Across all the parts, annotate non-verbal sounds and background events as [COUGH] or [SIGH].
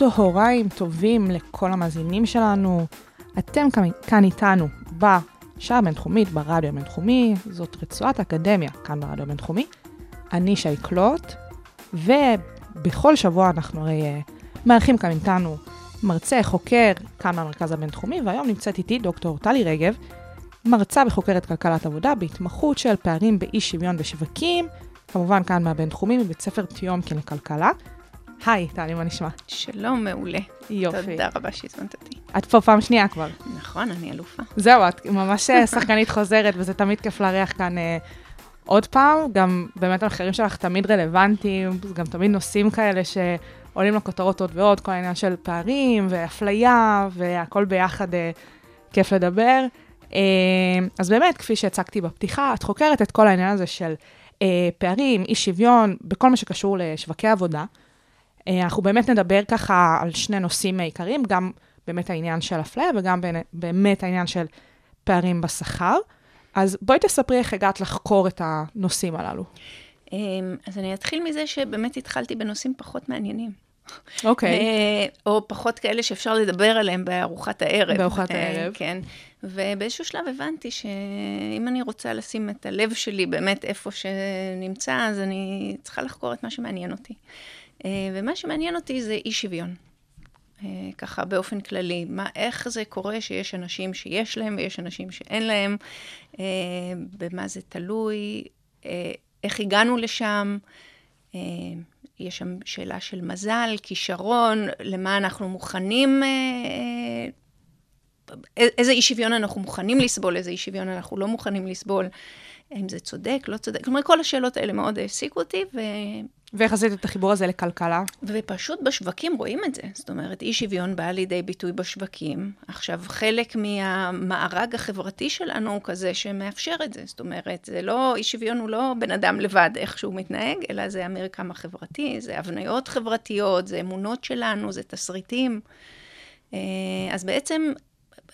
צהריים טובים לכל המאזינים שלנו. אתם כאן, כאן איתנו בשעה הבינתחומית, ברדיו הבינתחומי, זאת רצועת אקדמיה כאן ברדיו הבינתחומי. אני שי קלוט, ובכל שבוע אנחנו הרי אה, מארחים כאן איתנו מרצה, חוקר, כאן מהמרכז הבינתחומי, והיום נמצאת איתי דוקטור טלי רגב, מרצה וחוקרת כלכלת עבודה בהתמחות של פערים באי שוויון בשווקים, כמובן כאן מהבינתחומי, מבית ספר טיומקין לכלכלה. היי, טלי, מה נשמע? שלום, מעולה. יופי. תודה רבה שהזמנת אותי. את פה פעם שנייה כבר. נכון, אני אלופה. זהו, את ממש אה, [LAUGHS] שחקנית חוזרת, וזה תמיד כיף לארח כאן אה, עוד פעם. גם באמת המחקרים שלך תמיד רלוונטיים, גם תמיד נושאים כאלה שעולים לכותרות עוד ועוד, כל העניין של פערים ואפליה, והכל ביחד אה, כיף לדבר. אה, אז באמת, כפי שהצגתי בפתיחה, את חוקרת את כל העניין הזה של אה, פערים, אי שוויון, בכל מה שקשור לשווקי עבודה. אה, אנחנו באמת נדבר ככה על שני נושאים עיקריים, גם באמת העניין של אפליה וגם באמת העניין של פערים בשכר. אז בואי תספרי איך הגעת לחקור את הנושאים הללו. אמ, אז אני אתחיל מזה שבאמת התחלתי בנושאים פחות מעניינים. אוקיי. אה, או פחות כאלה שאפשר לדבר עליהם בארוחת הערב. בארוחת אה, הערב. כן. ובאיזשהו שלב הבנתי שאם אני רוצה לשים את הלב שלי באמת איפה שנמצא, אז אני צריכה לחקור את מה שמעניין אותי. אה, ומה שמעניין אותי זה אי שוויון. ככה באופן כללי, מה, איך זה קורה שיש אנשים שיש להם ויש אנשים שאין להם, במה זה תלוי, איך הגענו לשם, יש שם שאלה של מזל, כישרון, למה אנחנו מוכנים, אה, אה, איזה אי שוויון אנחנו מוכנים לסבול, איזה אי שוויון אנחנו לא מוכנים לסבול, האם זה צודק, לא צודק, כלומר כל השאלות האלה מאוד העסיקו אותי, ו... ואיך עשית את החיבור הזה לכלכלה? ופשוט בשווקים רואים את זה. זאת אומרת, אי שוויון בא לידי ביטוי בשווקים. עכשיו, חלק מהמארג החברתי שלנו הוא כזה שמאפשר את זה. זאת אומרת, זה לא, אי שוויון הוא לא בן אדם לבד איך שהוא מתנהג, אלא זה המרקם החברתי, זה הבניות חברתיות, זה אמונות שלנו, זה תסריטים. אה, אז בעצם,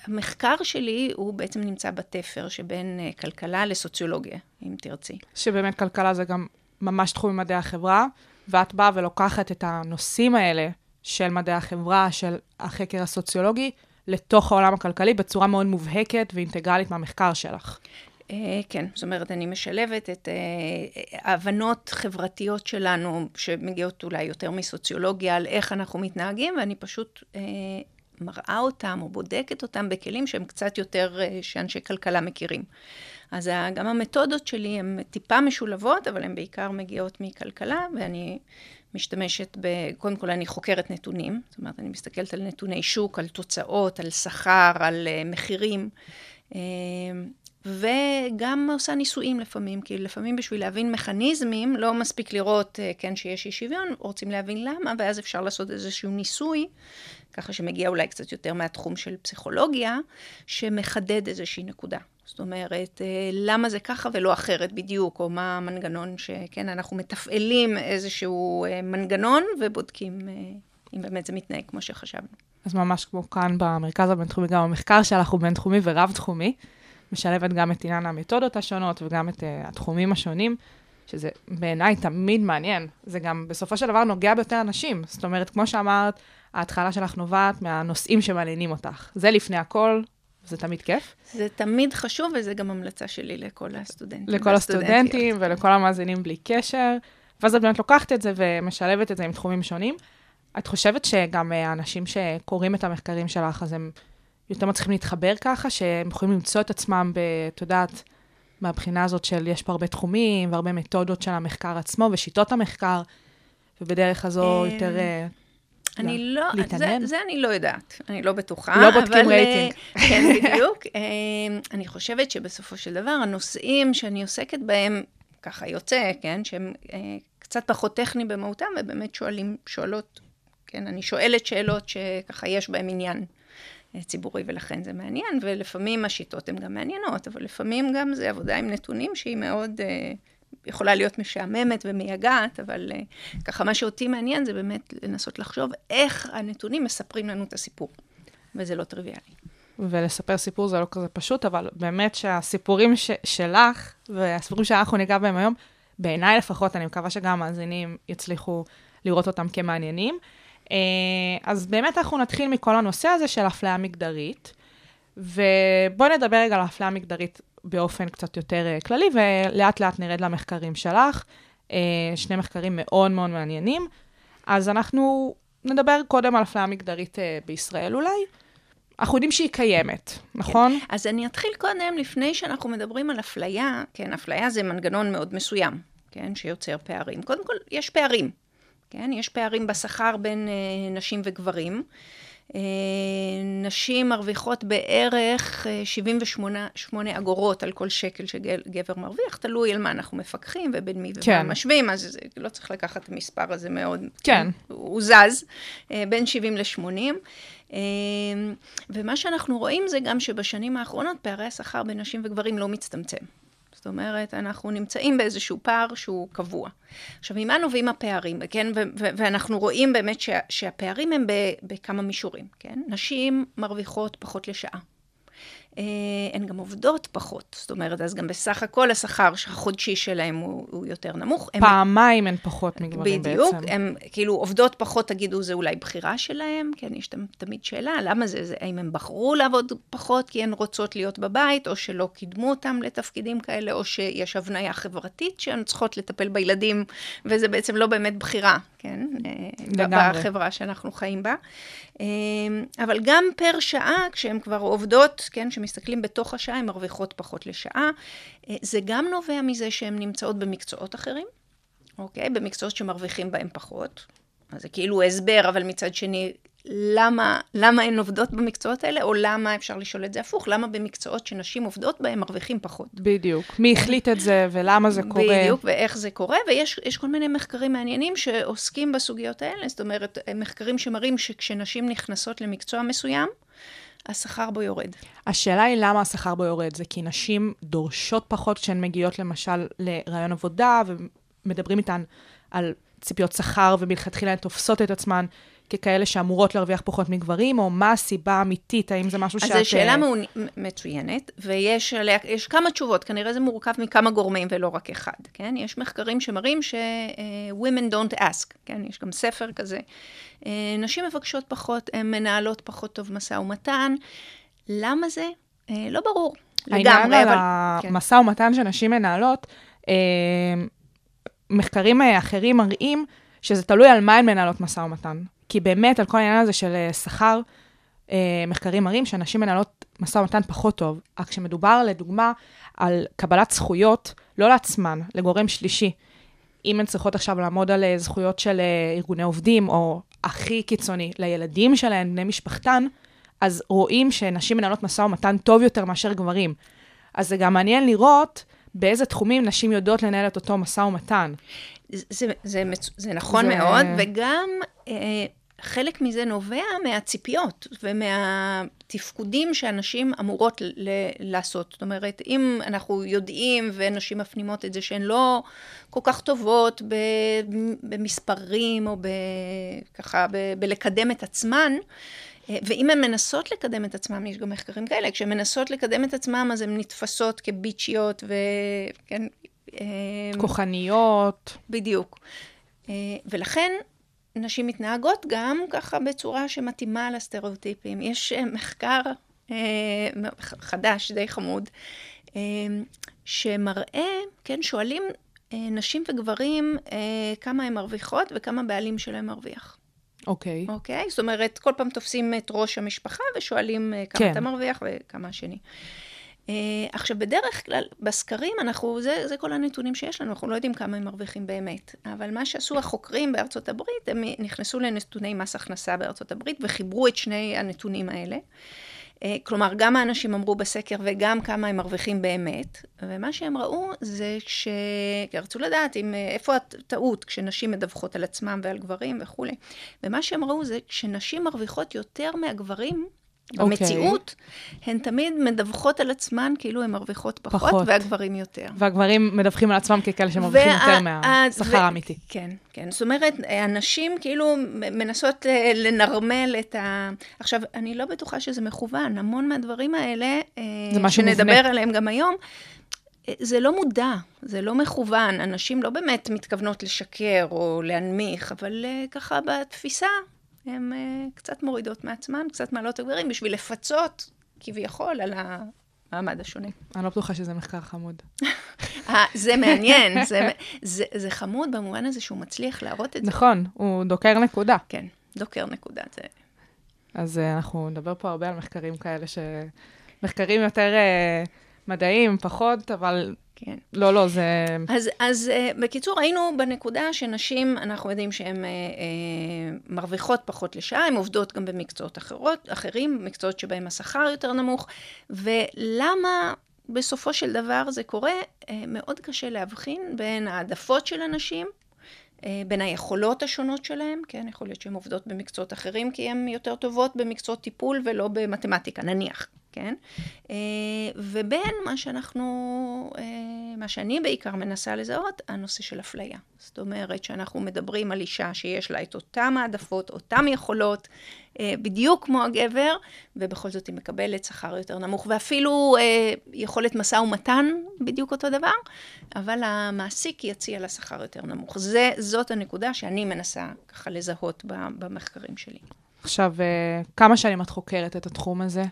המחקר שלי הוא בעצם נמצא בתפר שבין אה, כלכלה לסוציולוגיה, אם תרצי. שבאמת כלכלה זה גם ממש תחום ממדעי החברה, ואת באה ולוקחת את הנושאים האלה של מדעי החברה, של החקר הסוציולוגי, לתוך העולם הכלכלי בצורה מאוד מובהקת ואינטגרלית מהמחקר שלך. אה, כן, זאת אומרת, אני משלבת את אה, ההבנות חברתיות שלנו, שמגיעות אולי יותר מסוציולוגיה, על איך אנחנו מתנהגים, ואני פשוט מראה אותם או בודקת אותם בכלים שהם קצת יותר, אה, שאנשי כלכלה מכירים. אז גם המתודות שלי הן טיפה משולבות, אבל הן בעיקר מגיעות מכלכלה, ואני משתמשת ב... קודם כל, אני חוקרת נתונים, זאת אומרת, אני מסתכלת על נתוני שוק, על תוצאות, על שכר, על uh, מחירים, uh, וגם עושה ניסויים לפעמים, כי לפעמים בשביל להבין מכניזמים, לא מספיק לראות, uh, כן, שיש אי שוויון, רוצים להבין למה, ואז אפשר לעשות איזשהו ניסוי, ככה שמגיע אולי קצת יותר מהתחום של פסיכולוגיה, שמחדד איזושהי נקודה. זאת אומרת, אה, למה זה ככה ולא אחרת בדיוק, או מה המנגנון שכן, אנחנו מתפעלים איזשהו אה, מנגנון ובודקים אה, אם באמת זה מתנהג כמו שחשבנו. אז ממש כמו כאן במרכז הבינתחומי, גם המחקר שלך הוא בינתחומי ורב-תחומי, משלבת גם את עניין המתודות השונות וגם את uh, התחומים השונים, שזה בעיניי תמיד מעניין. זה גם בסופו של דבר נוגע ביותר אנשים. זאת אומרת, כמו שאמרת, ההתחלה שלך נובעת מהנושאים שמעניינים אותך. זה לפני הכל, זה תמיד כיף. זה תמיד חשוב, וזה גם המלצה שלי לכל הסטודנטים. לכל הסטודנטים ולכל המאזינים בלי קשר. ואז את באמת לוקחת את זה ומשלבת את זה עם תחומים שונים. את חושבת שגם אה, האנשים שקוראים את המחקרים שלך, אז הם יותר מצליחים להתחבר ככה, שהם יכולים למצוא את עצמם, ב- את יודעת, מהבחינה הזאת של יש פה הרבה תחומים והרבה מתודות של המחקר עצמו ושיטות המחקר, ובדרך הזו אה, יותר... אה, אני לא, זה, להתעניין? זה אני לא יודעת, אני לא בטוחה. לא בודקים אבל, רייטינג. אה, [LAUGHS] כן, [LAUGHS] בדיוק. אה, אני חושבת שבסופו של דבר, הנושאים שאני עוסקת בהם, ככה יוצא, כן, שהם אה, קצת פחות טכניים במהותם, ובאמת שואלים, שואלות כן, אני שואלת שאלות שככה יש בהן עניין אה, ציבורי ולכן זה מעניין, ולפעמים השיטות הן גם מעניינות, אבל לפעמים גם זה עבודה עם נתונים שהיא מאוד... אה, יכולה להיות משעממת ומייגעת, אבל uh, ככה מה שאותי מעניין זה באמת לנסות לחשוב איך הנתונים מספרים לנו את הסיפור, וזה לא טריוויאלי. ולספר סיפור זה לא כזה פשוט, אבל באמת שהסיפורים ש- שלך והסיפורים שאנחנו ניגע בהם היום, בעיניי לפחות, אני מקווה שגם המאזינים יצליחו לראות אותם כמעניינים. אה, אז באמת אנחנו נתחיל מכל הנושא הזה של אפליה מגדרית, ובואי נדבר רגע על אפליה מגדרית באופן קצת יותר אה, כללי, ולאט לאט נרד למחקרים שלך. אה, שני מחקרים מאוד מאוד מעניינים. אז אנחנו נדבר קודם על אפליה מגדרית בישראל אולי. אנחנו יודעים שהיא קיימת, נכון? כן. אז אני אתחיל קודם, לפני שאנחנו מדברים על אפליה, כן, אפליה זה מנגנון מאוד מסוים, כן, שיוצר פערים. קודם כל, יש פערים, כן? יש פערים בשכר בין אה, נשים וגברים. אה, נשים מרוויחות בערך 78 אה, אגורות על כל שקל שגבר מרוויח, תלוי על מה אנחנו מפקחים ובין מי כן. ומה משווים, אז זה, לא צריך לקחת את המספר הזה מאוד, כן. הוא זז, אה, בין 70 ל-80. ומה שאנחנו רואים זה גם שבשנים האחרונות פערי השכר בין נשים וגברים לא מצטמצם. זאת אומרת, אנחנו נמצאים באיזשהו פער שהוא קבוע. עכשיו, ממה נובעים הפערים, כן? ואנחנו רואים באמת שה- שהפערים הם בכמה מישורים, כן? נשים מרוויחות פחות לשעה. אה, הן גם עובדות פחות. זאת אומרת, אז גם בסך הכל השכר החודשי שלהן הוא, הוא יותר נמוך. פעמיים הן פחות מגברים בדיוק, בעצם. בדיוק, הן כאילו עובדות פחות, תגידו, זה אולי בחירה שלהן, כן, יש תמיד שאלה, למה זה, זה, האם הן בחרו לעבוד פחות כי הן רוצות להיות בבית, או שלא קידמו אותן לתפקידים כאלה, או שיש הבניה חברתית שהן צריכות לטפל בילדים, וזה בעצם לא באמת בחירה, כן? אה, לגמרי. בחברה שאנחנו חיים בה. אה, אבל גם פר שעה, כשהן כבר עובדות, כן, כשמסתכלים בתוך השעה, הן מרוויחות פחות לשעה. אה, זה גם נובע מזה שהן נמצאות במקצועות אחרים, אוקיי? במקצועות שמרוויחים בהם פחות. אז זה כאילו הסבר, אבל מצד שני, למה, למה הן עובדות במקצועות האלה, או למה, אפשר לשאול את זה הפוך, למה במקצועות שנשים עובדות בהם מרוויחים פחות. בדיוק. מי החליט את זה, ולמה זה קורה. בדיוק, ואיך זה קורה, ויש כל מיני מחקרים מעניינים שעוסקים בסוגיות האלה, זאת אומרת, מחקרים שמראים שכשנשים נכנסות למקצוע מסוים, השכר בו יורד. השאלה היא למה השכר בו יורד. זה כי נשים דורשות פחות כשהן מגיעות למשל לרעיון עבודה, ומדברים איתן על ציפיות שכר, ומלכתחילה הן תופסות את עצמן ככאלה שאמורות להרוויח פחות מגברים, או מה הסיבה האמיתית, האם זה משהו אז שאת... אז זו שאלה אה, מעוני... מצוינת, ויש עליה, יש כמה תשובות, כנראה זה מורכב מכמה גורמים ולא רק אחד, כן? יש מחקרים שמראים ש-women don't ask, כן? יש גם ספר כזה. אה, נשים מבקשות פחות, הן מנהלות פחות טוב משא ומתן. למה זה? אה, לא ברור. לגמרי, אבל... העניין על המשא ומתן שנשים מנהלות, מחקרים אחרים מראים שזה תלוי על מה הן מנהלות משא ומתן. כי באמת, על כל העניין הזה של אה, שכר, אה, מחקרים מראים שאנשים מנהלות משא ומתן פחות טוב. רק כשמדובר, לדוגמה, על קבלת זכויות, לא לעצמן, לגורם שלישי. אם הן צריכות עכשיו לעמוד על אה, זכויות של ארגוני עובדים, או הכי קיצוני, לילדים שלהן, בני משפחתן, אז רואים שנשים מנהלות משא ומתן טוב יותר מאשר גברים. אז זה גם מעניין לראות באיזה תחומים נשים יודעות לנהל את אותו משא ומתן. זה, זה, זה, זה נכון זה... מאוד, וגם אה, חלק מזה נובע מהציפיות ומהתפקודים שאנשים אמורות ל- לעשות. זאת אומרת, אם אנחנו יודעים ונשים מפנימות את זה שהן לא כל כך טובות במספרים או ב- ככה ב- בלקדם את עצמן, אה, ואם הן מנסות לקדם את עצמן, יש גם מחקרים כאלה, כשהן מנסות לקדם את עצמן, אז הן נתפסות כביצ'יות וכן... אה, כוחניות. בדיוק. אה, ולכן נשים מתנהגות גם ככה בצורה שמתאימה לסטריאוטיפים. יש מחקר חדש, די חמוד, שמראה, כן, שואלים נשים וגברים כמה הן מרוויחות וכמה בעלים שלהם מרוויח. אוקיי. Okay. אוקיי? Okay? זאת אומרת, כל פעם תופסים את ראש המשפחה ושואלים כמה כן. אתה מרוויח וכמה השני. Uh, עכשיו, בדרך כלל, בסקרים, אנחנו, זה, זה כל הנתונים שיש לנו, אנחנו לא יודעים כמה הם מרוויחים באמת. אבל מה שעשו החוקרים בארצות הברית, הם נכנסו לנתוני מס הכנסה בארצות הברית וחיברו את שני הנתונים האלה. אה, כלומר, גם האנשים אמרו בסקר וגם כמה הם מרוויחים באמת, ומה שהם ראו זה ש... כי רצו לדעת אם, אה, איפה הטעות כשנשים מדווחות על עצמם ועל גברים וכולי. ומה שהם ראו זה שנשים מרוויחות יותר מהגברים, אוקיי. במציאות, הן תמיד מדווחות על עצמן כאילו הן מרוויחות פחות, פחות. והגברים יותר. והגברים מדווחים על עצמם ככאלה שמרוויחים וה- יותר מהשכר האמיתי. כן, כן. זאת אומרת, הנשים כאילו מנסות אה, לנרמל את ה... עכשיו, אני לא בטוחה שזה מכוון. המון מהדברים האלה, אה, שנדבר מובנה. עליהם גם היום, אה, זה לא מודע, זה לא מכוון. הנשים לא באמת מתכוונות לשקר או להנמיך, אבל ככה בתפיסה, הן אה, קצת מורידות מעצמן, קצת מעלות הגברים, בשביל לפצות, כביכול, על המעמד השונה. אני לא בטוחה שזה מחקר חמוד. [LAUGHS] אה, זה מעניין, זה, זה, זה חמוד במובן הזה שהוא מצליח להראות את זה. נכון, הוא דוקר נקודה. כן, דוקר נקודה. זה... אז אה, אנחנו נדבר פה הרבה על מחקרים כאלה ש... מחקרים יותר מדעיים, פחות, אבל כן. לא, לא, זה... אז, אז uh, בקיצור, היינו בנקודה שנשים, אנחנו יודעים שהן uh, uh, מרוויחות פחות לשעה, הן עובדות גם במקצועות אחרות, אחרים, מקצועות שבהם השכר יותר נמוך, ולמה בסופו של דבר זה קורה? מאוד קשה להבחין בין העדפות של הנשים, בין היכולות השונות שלהן, כן, יכול להיות שהן עובדות במקצועות אחרים כי הן יותר טובות במקצועות טיפול ולא במתמטיקה, נניח. כן? אה, ובין מה שאנחנו, אה, מה שאני בעיקר מנסה לזהות, הנושא של אפליה. זאת אומרת שאנחנו מדברים על אישה שיש לה את אותן העדפות, אותן יכולות, אה, בדיוק כמו הגבר, ובכל זאת היא מקבלת שכר יותר נמוך, ואפילו יכולת משא ומתן בדיוק אותו דבר, אבל המעסיק יציע לה שכר יותר נמוך. זה, זאת הנקודה שאני מנסה ככה לזהות במחקרים שלי. עכשיו, כמה שנים את חוקרת את התחום הזה?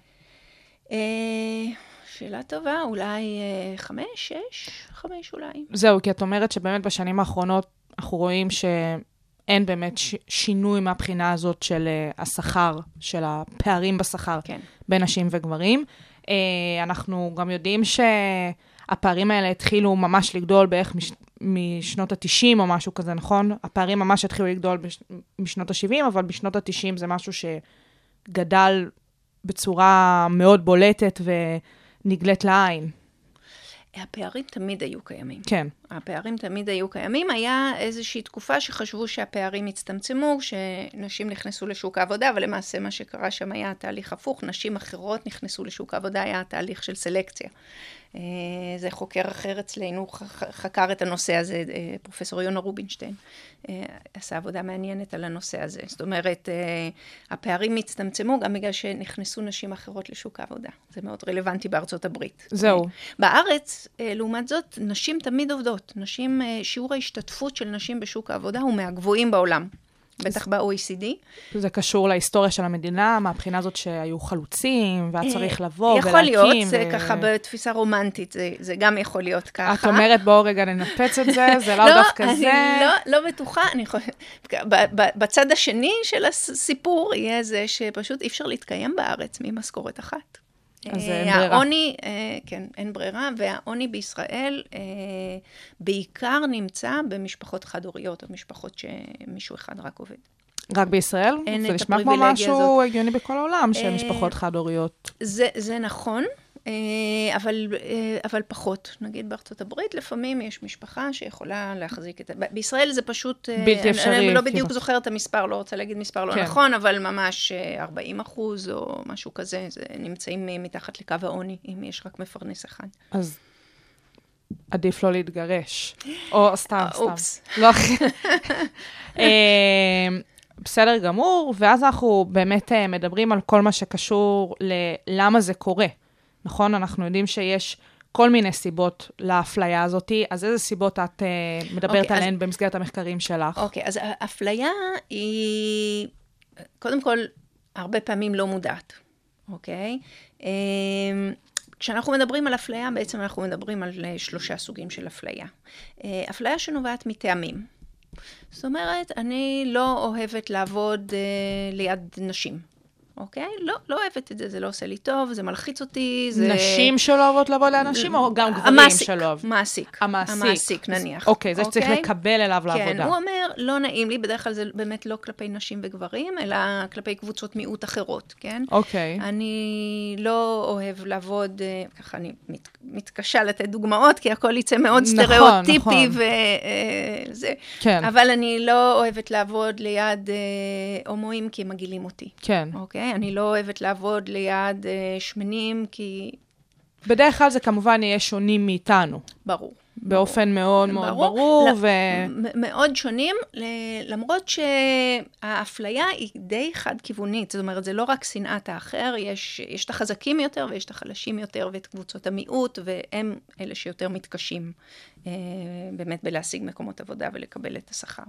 אה, שאלה טובה, אולי אה, חמש, שש, חמש אולי. זהו, כי את אומרת שבאמת בשנים האחרונות אנחנו רואים שאין באמת ש- שינוי מהבחינה הזאת של uh, השכר, של הפערים בשכר כן. בין נשים וגברים. Uh, אנחנו גם יודעים שהפערים האלה התחילו ממש לגדול בערך מש- משנות ה-90 או משהו כזה, נכון? הפערים ממש התחילו לגדול בש- משנות ה-70, אבל בשנות ה-90 זה משהו שגדל בצורה מאוד בולטת ונגלית לעין. הפערים תמיד היו קיימים. כן. הפערים תמיד היו קיימים. היה איזושהי תקופה שחשבו שהפערים הצטמצמו, שנשים נכנסו לשוק העבודה, אבל למעשה מה שקרה שם היה תהליך הפוך. נשים אחרות נכנסו לשוק העבודה, היה תהליך של סלקציה. זה חוקר אחר אצלנו, חקר את הנושא הזה, פרופסור יונה רובינשטיין, עשה עבודה מעניינת על הנושא הזה. זאת אומרת, הפערים הצטמצמו גם בגלל שנכנסו נשים אחרות לשוק העבודה. זה מאוד רלוונטי בארצות הברית. זהו. בארץ, לעומת זאת, נשים תמיד עובדות. נשים, שיעור ההשתתפות של נשים בשוק העבודה הוא מהגבוהים בעולם. בטח ב-OECD. זה קשור להיסטוריה של המדינה, מהבחינה הזאת שהיו חלוצים, והיה צריך לבוא ולהקים. יכול להיות, זה ככה בתפיסה רומנטית, זה, זה גם יכול להיות ככה. את אומרת, בואו רגע ננפץ את זה, זה לאו דווקא זה. לא, אני לא, לא בטוחה, אני חושבת, בצד השני של הסיפור יהיה זה שפשוט אי אפשר להתקיים בארץ ממשכורת אחת. אז אין ברירה. העוני, כן, אין ברירה, והעוני בישראל בעיקר נמצא במשפחות חד-הוריות, או משפחות שמישהו אחד רק עובד. רק בישראל? אין זה את נשמע כמו משהו הגיוני בכל העולם, שמשפחות חד-הוריות. זה, זה נכון. אבל, אבל פחות. נגיד בארצות הברית, לפעמים יש משפחה שיכולה להחזיק את... בישראל זה פשוט... בלתי אפשרי. אני לא בדיוק זוכרת את המספר, לא רוצה להגיד מספר לא כן. נכון, אבל ממש 40 אחוז או משהו כזה, זה נמצאים מתחת לקו העוני, אם יש רק מפרנס אחד. אז עדיף לא להתגרש. או סתם, סתם. אופס. לא, בסדר גמור, ואז אנחנו באמת מדברים על כל מה שקשור ללמה זה קורה. נכון? אנחנו יודעים שיש כל מיני סיבות לאפליה הזאת, אז איזה סיבות את uh, מדברת okay, עליהן אז... במסגרת המחקרים שלך? אוקיי, okay, אז האפליה היא, קודם כל, הרבה פעמים לא מודעת, אוקיי? Okay? כשאנחנו מדברים על אפליה, בעצם אנחנו מדברים על שלושה סוגים של אפליה. אפליה שנובעת מטעמים. זאת אומרת, אני לא אוהבת לעבוד ליד נשים. אוקיי? לא, לא אוהבת את זה, זה לא עושה לי טוב, זה מלחיץ אותי, זה... נשים שלא אוהבות לבוא לאנשים, או גם גברים המעסיק, שלא אוהבים? מעסיק. המעסיק. המעסיק, נניח. אוקיי, זה שצריך אוקיי? לקבל אליו כן, לעבודה. הוא אומר, לא נעים לי, בדרך כלל זה באמת לא כלפי נשים וגברים, אלא כלפי קבוצות מיעוט אחרות, כן? אוקיי. אני לא אוהב לעבוד, אה, ככה אני מת, מתקשה לתת דוגמאות, כי הכל יצא מאוד נכון, סטריאוטיפי נכון. וזה. כן. אבל אני לא אוהבת לעבוד ליד אה, הומואים כי הם מגעילים אותי. כן. אוקיי? אני לא אוהבת לעבוד ליד אה, שמנים כי... בדרך כלל זה כמובן יהיה שונים מאיתנו, ברור. באופן מאוד מאוד ברור, לא, ו... מאוד שונים, למרות שהאפליה היא די חד-כיוונית. זאת אומרת, זה לא רק שנאת האחר, יש, יש את החזקים יותר ויש את החלשים יותר ואת קבוצות המיעוט, והם אלה שיותר מתקשים באמת בלהשיג מקומות עבודה ולקבל את השכר.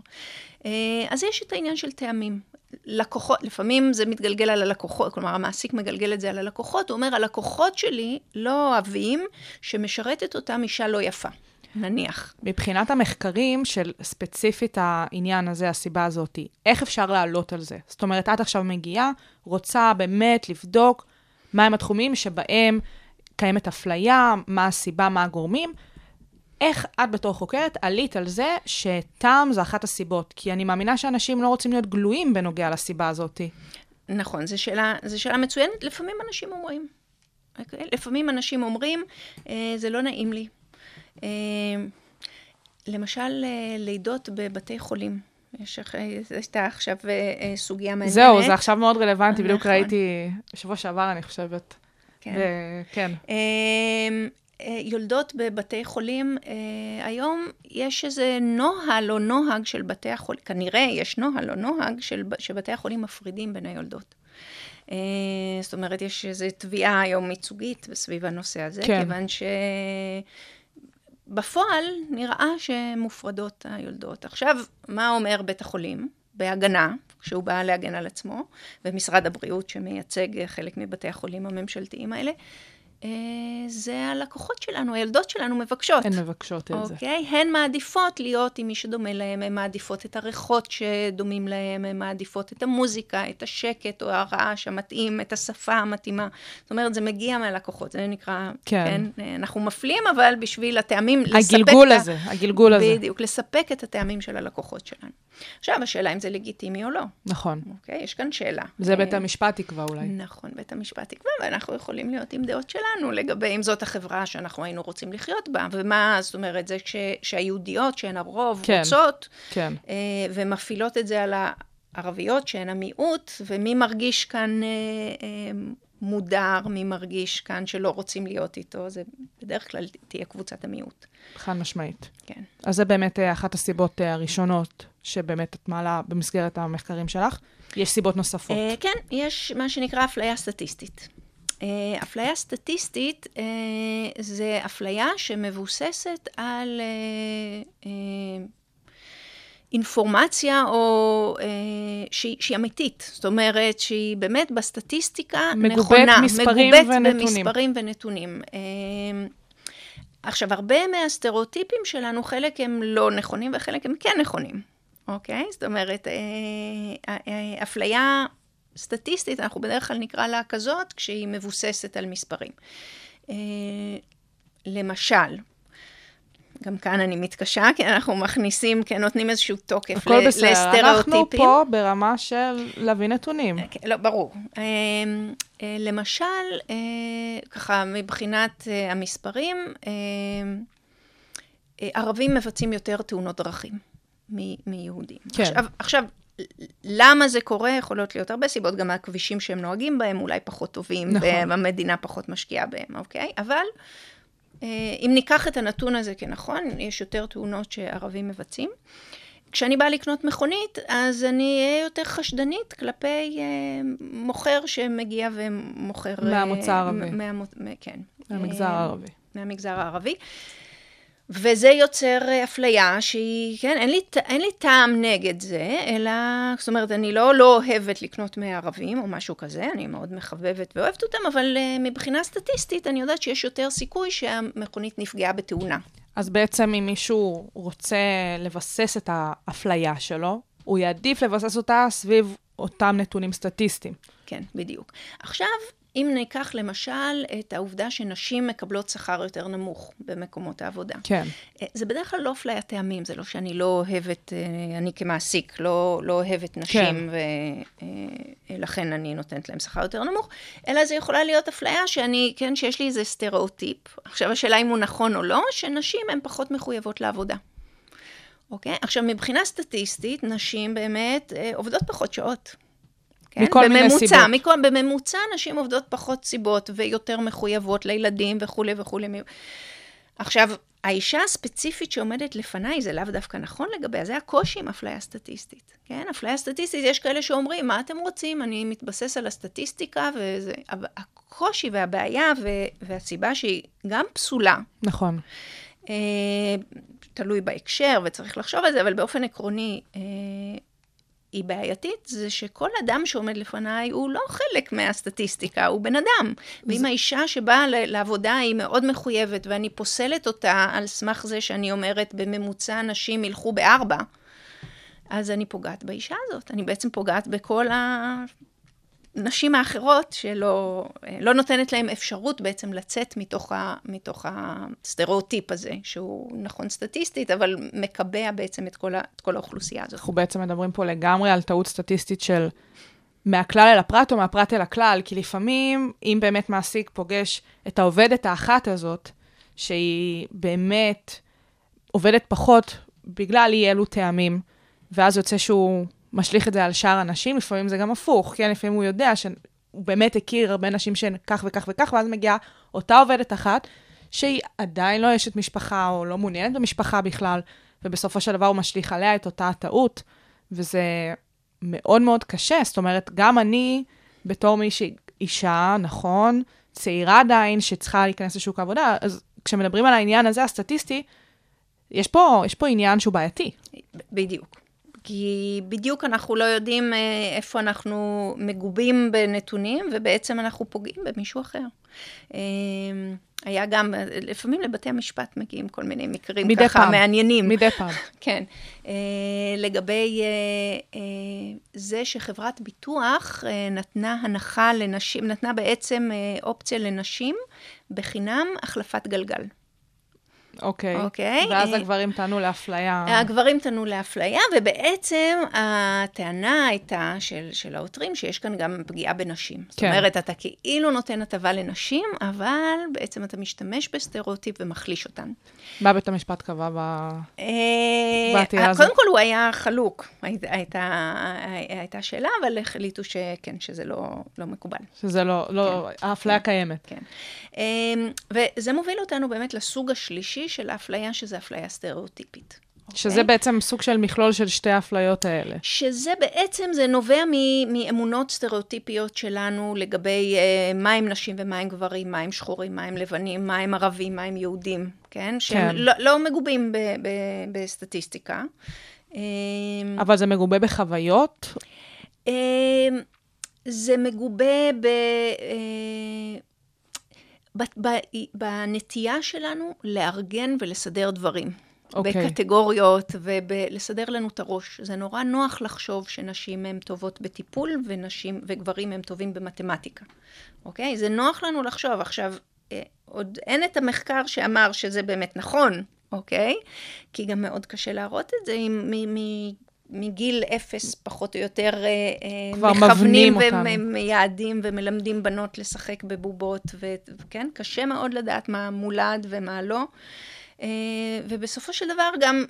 אה, אז יש את העניין של טעמים. לקוחות, לפעמים זה מתגלגל על הלקוחות, כלומר המעסיק מגלגל את זה על הלקוחות, הוא אומר, הלקוחות שלי לא אוהבים שמשרתת אותם אישה לא יפה, נניח. מבחינת המחקרים של ספציפית העניין הזה, הסיבה הזאת, איך אפשר לעלות על זה? זאת אומרת, את עכשיו מגיעה, רוצה באמת לבדוק מהם התחומים שבהם קיימת אפליה, מה הסיבה, מה הגורמים. איך את בתור חוקרת עלית על זה שטעם זה אחת הסיבות? כי אני מאמינה שאנשים לא רוצים להיות גלויים בנוגע לסיבה הזאת. נכון, זו שאלה, זו שאלה מצוינת. לפעמים אנשים אומרים. אוקיי? לפעמים אנשים אומרים, אה, זה לא נעים לי. אה, למשל, אה, לידות בבתי חולים. יש הייתה עכשיו סוגיה מעניינת. זהו, זה עכשיו מאוד רלוונטי, בדיוק נכון. ראיתי שבוע שעבר, אני חושבת. כן. ו- כן. אה, יולדות בבתי חולים, אה, היום יש איזה נוהל או נוהג של בתי החולים, כנראה יש נוהל או נוהג של, שבתי החולים מפרידים בין היולדות. אה, זאת אומרת, יש איזו תביעה היום ייצוגית סביב הנושא הזה, כן. כיוון שבפועל נראה שמופרדות היולדות. עכשיו, מה אומר בית החולים? בהגנה, כשהוא בא להגן על עצמו, ומשרד הבריאות שמייצג חלק מבתי החולים הממשלתיים האלה, זה הלקוחות שלנו, הילדות שלנו מבקשות. הן מבקשות את זה. אוקיי? הן מעדיפות להיות עם מי שדומה להם, הן מעדיפות את הריחות שדומים להם, הן מעדיפות את המוזיקה, את השקט או הרעש המתאים, את השפה המתאימה. זאת אומרת, זה מגיע מהלקוחות, זה נקרא, כן. כן? אנחנו מפלים, אבל בשביל הטעמים, לספק הגלגול הזה, הגלגול הזה. בדיוק, לספק את הטעמים של הלקוחות שלנו. עכשיו, השאלה אם זה לגיטימי או לא. נכון. אוקיי? יש כאן שאלה. זה בית אה, המשפט יקבע אולי. נכון, בית המשפט יקבע, ואנחנו יכולים להיות עם דעות שלנו לגבי אם זאת החברה שאנחנו היינו רוצים לחיות בה, ומה, זאת אומרת, זה ש, שהיהודיות, שהן הרוב, כן. רוצות, כן. אה, ומפעילות את זה על הערביות, שהן המיעוט, ומי מרגיש כאן אה, אה, מודר, מי מרגיש כאן שלא רוצים להיות איתו, זה בדרך כלל תהיה קבוצת המיעוט. חד משמעית. כן. אז זה באמת אה, אחת הסיבות אה, הראשונות שבאמת את מעלה במסגרת המחקרים שלך. יש סיבות נוספות. Uh, כן, יש מה שנקרא אפליה סטטיסטית. Uh, אפליה סטטיסטית uh, זה אפליה שמבוססת על uh, uh, אינפורמציה או uh, שהיא, שהיא אמיתית. זאת אומרת, שהיא באמת בסטטיסטיקה מגובית נכונה. מספרים מגובית ונתונים. במספרים ונתונים. Uh, עכשיו, הרבה מהסטריאוטיפים שלנו, חלק הם לא נכונים וחלק הם כן נכונים, אוקיי? זאת אומרת, אה, אה, אה, אפליה סטטיסטית, אנחנו בדרך כלל נקרא לה כזאת, כשהיא מבוססת על מספרים. אה, למשל, גם כאן אני מתקשה, כי אנחנו מכניסים, כן, נותנים איזשהו תוקף הכל ל- בסדר. אנחנו לסטריאוטיפים. פה ברמה של להביא נתונים. כן, לא, ברור. אה, אה, למשל, אה, ככה, מבחינת אה, המספרים, אה, אה, ערבים מבצעים יותר תאונות דרכים מ- מיהודים. כן. עכשיו, עכשיו, למה זה קורה? יכולות להיות הרבה סיבות, גם הכבישים שהם נוהגים בהם אולי פחות טובים, נכון. והמדינה פחות משקיעה בהם, אוקיי? אבל אה, אם ניקח את הנתון הזה כנכון, יש יותר תאונות שערבים מבצעים. כשאני באה לקנות מכונית, אז אני אהיה יותר חשדנית כלפי אה, מוכר שמגיע ומוכר... אה, מהמוצא הערבי. מ- מהמו- כן. מהמגזר אה, הערבי. מהמגזר הערבי. וזה יוצר אה, אפליה שהיא, כן, אין לי, אין לי טעם נגד זה, אלא, זאת אומרת, אני לא, לא אוהבת לקנות מערבים או משהו כזה, אני מאוד מחבבת ואוהבת אותם, אבל uh, מבחינה סטטיסטית אני יודעת שיש יותר סיכוי שהמכונית נפגעה בתאונה. אז בעצם אם מישהו רוצה לבסס את האפליה שלו, הוא יעדיף לבסס אותה סביב אותם נתונים סטטיסטיים. כן, בדיוק. עכשיו, אם ניקח למשל את העובדה שנשים מקבלות שכר יותר נמוך במקומות העבודה. כן. אה, זה בדרך כלל לא אפליית טעמים, זה לא שאני לא אוהבת, אה, אני כמעסיק לא, לא אוהבת נשים, כן. ולכן אני נותנת להם שכר יותר נמוך, אלא זה יכולה להיות אפליה שאני, כן, שיש לי איזה סטריאוטיפ. עכשיו, השאלה אם הוא נכון או לא, שנשים הן פחות מחויבות לעבודה. אוקיי? עכשיו, מבחינה סטטיסטית, נשים באמת אה, עובדות פחות שעות. כן? מכל מיני בממוצע, סיבות. מכל, בממוצע נשים עובדות פחות סיבות ויותר מחויבות לילדים וכולי וכולי. עכשיו, האישה הספציפית שעומדת לפניי, זה לאו דווקא נכון לגביה, זה הקושי עם אפליה סטטיסטית. כן, אפליה סטטיסטית, יש כאלה שאומרים, מה אתם רוצים? אני מתבסס על הסטטיסטיקה, וזה... הקושי והבעיה ו- והסיבה שהיא גם פסולה, נכון. אה, תלוי בהקשר וצריך לחשוב על זה, אבל באופן עקרוני אה, היא בעייתית, זה שכל אדם שעומד לפניי הוא לא חלק מהסטטיסטיקה, הוא בן אדם. ואם האישה שבאה לעבודה היא מאוד מחויבת, ואני פוסלת אותה על סמך זה שאני אומרת, בממוצע נשים ילכו בארבע, אז אני פוגעת באישה הזאת. אני בעצם פוגעת בכל הנשים האחרות, שלא לא נותנת להן אפשרות בעצם לצאת מתוך, ה, מתוך הסטריאוטיפ הזה, שהוא נכון סטטיסטית, אבל מקבע בעצם את כל, ה, את כל האוכלוסייה הזאת. אנחנו בעצם מדברים פה לגמרי על טעות סטטיסטית של מהכלל אל הפרט או מהפרט אל הכלל, כי לפעמים, אם באמת מעסיק פוגש את העובדת האחת הזאת, שהיא באמת עובדת פחות בגלל אי אלו טעמים, ואז יוצא שהוא משליך את זה על שאר הנשים, לפעמים זה גם הפוך, כן? לפעמים הוא יודע שהוא באמת הכיר הרבה נשים שהן כך וכך וכך, ואז מגיעה אותה עובדת אחת, שהיא עדיין לא אשת משפחה, או לא מעוניינת במשפחה בכלל, ובסופו של דבר הוא משליך עליה את אותה הטעות, וזה מאוד מאוד קשה. זאת אומרת, גם אני, בתור מישהי, אישה, נכון, צעירה עדיין, שצריכה להיכנס לשוק העבודה, אז כשמדברים על העניין הזה, הסטטיסטי, יש פה, יש פה עניין שהוא בעייתי. בדיוק. כי בדיוק אנחנו לא יודעים אה, איפה אנחנו מגובים בנתונים, ובעצם אנחנו פוגעים במישהו אחר. אה, היה גם, לפעמים לבתי המשפט מגיעים כל מיני מקרים מדי ככה פעם. מעניינים. מדי פעם. [LAUGHS] כן. אה, לגבי זה שחברת ביטוח נתנה הנחה לנשים, נתנה בעצם אופציה לנשים בחינם החלפת גלגל. אוקיי. אוקיי. ואז אה, הגברים טענו לאפליה. הגברים טענו לאפליה, ובעצם הטענה הייתה של, של העותרים שיש כאן גם פגיעה בנשים. זאת כן. אומרת, אתה כאילו נותן הטבה לנשים, אבל בעצם אתה משתמש בסטריאוטיפ ומחליש אותן. מה בית המשפט קבע ב... אה, בעתירה הזאת. קודם כל הוא היה חלוק, הייתה, הייתה, הייתה שאלה, אבל החליטו שכן, שזה לא, לא מקובל. שזה לא, לא, האפליה קיימת. כן. אמ, וזה מוביל אותנו באמת לסוג השלישי של האפליה, שזה אפליה סטריאוטיפית. שזה אוקיי? בעצם סוג של מכלול של שתי האפליות האלה. שזה בעצם, זה נובע מ- מאמונות סטריאוטיפיות שלנו לגבי אה, מה הם נשים ומה הם גברים, מה הם שחורים, מה הם לבנים, מה הם ערבים, מה הם יהודים, כן? שהם כן. לא, לא מגובים ב- ב- בסטטיסטיקה. אה, אבל זה מגובה בחוויות? אה, זה מגובה ב... אה, בנטייה שלנו לארגן ולסדר דברים. אוקיי. בקטגוריות ולסדר לנו את הראש. זה נורא נוח לחשוב שנשים הן טובות בטיפול ונשים וגברים הם טובים במתמטיקה. אוקיי? זה נוח לנו לחשוב. עכשיו, אה, עוד אין את המחקר שאמר שזה באמת נכון, אוקיי? כי גם מאוד קשה להראות את זה עם, מ, מ, מגיל אפס, פחות או יותר, אה, אה, כבר מכוונים. ומייעדים ומלמדים בנות לשחק בבובות, וכן, קשה מאוד לדעת מה מולד ומה לא. אה, ובסופו של דבר גם,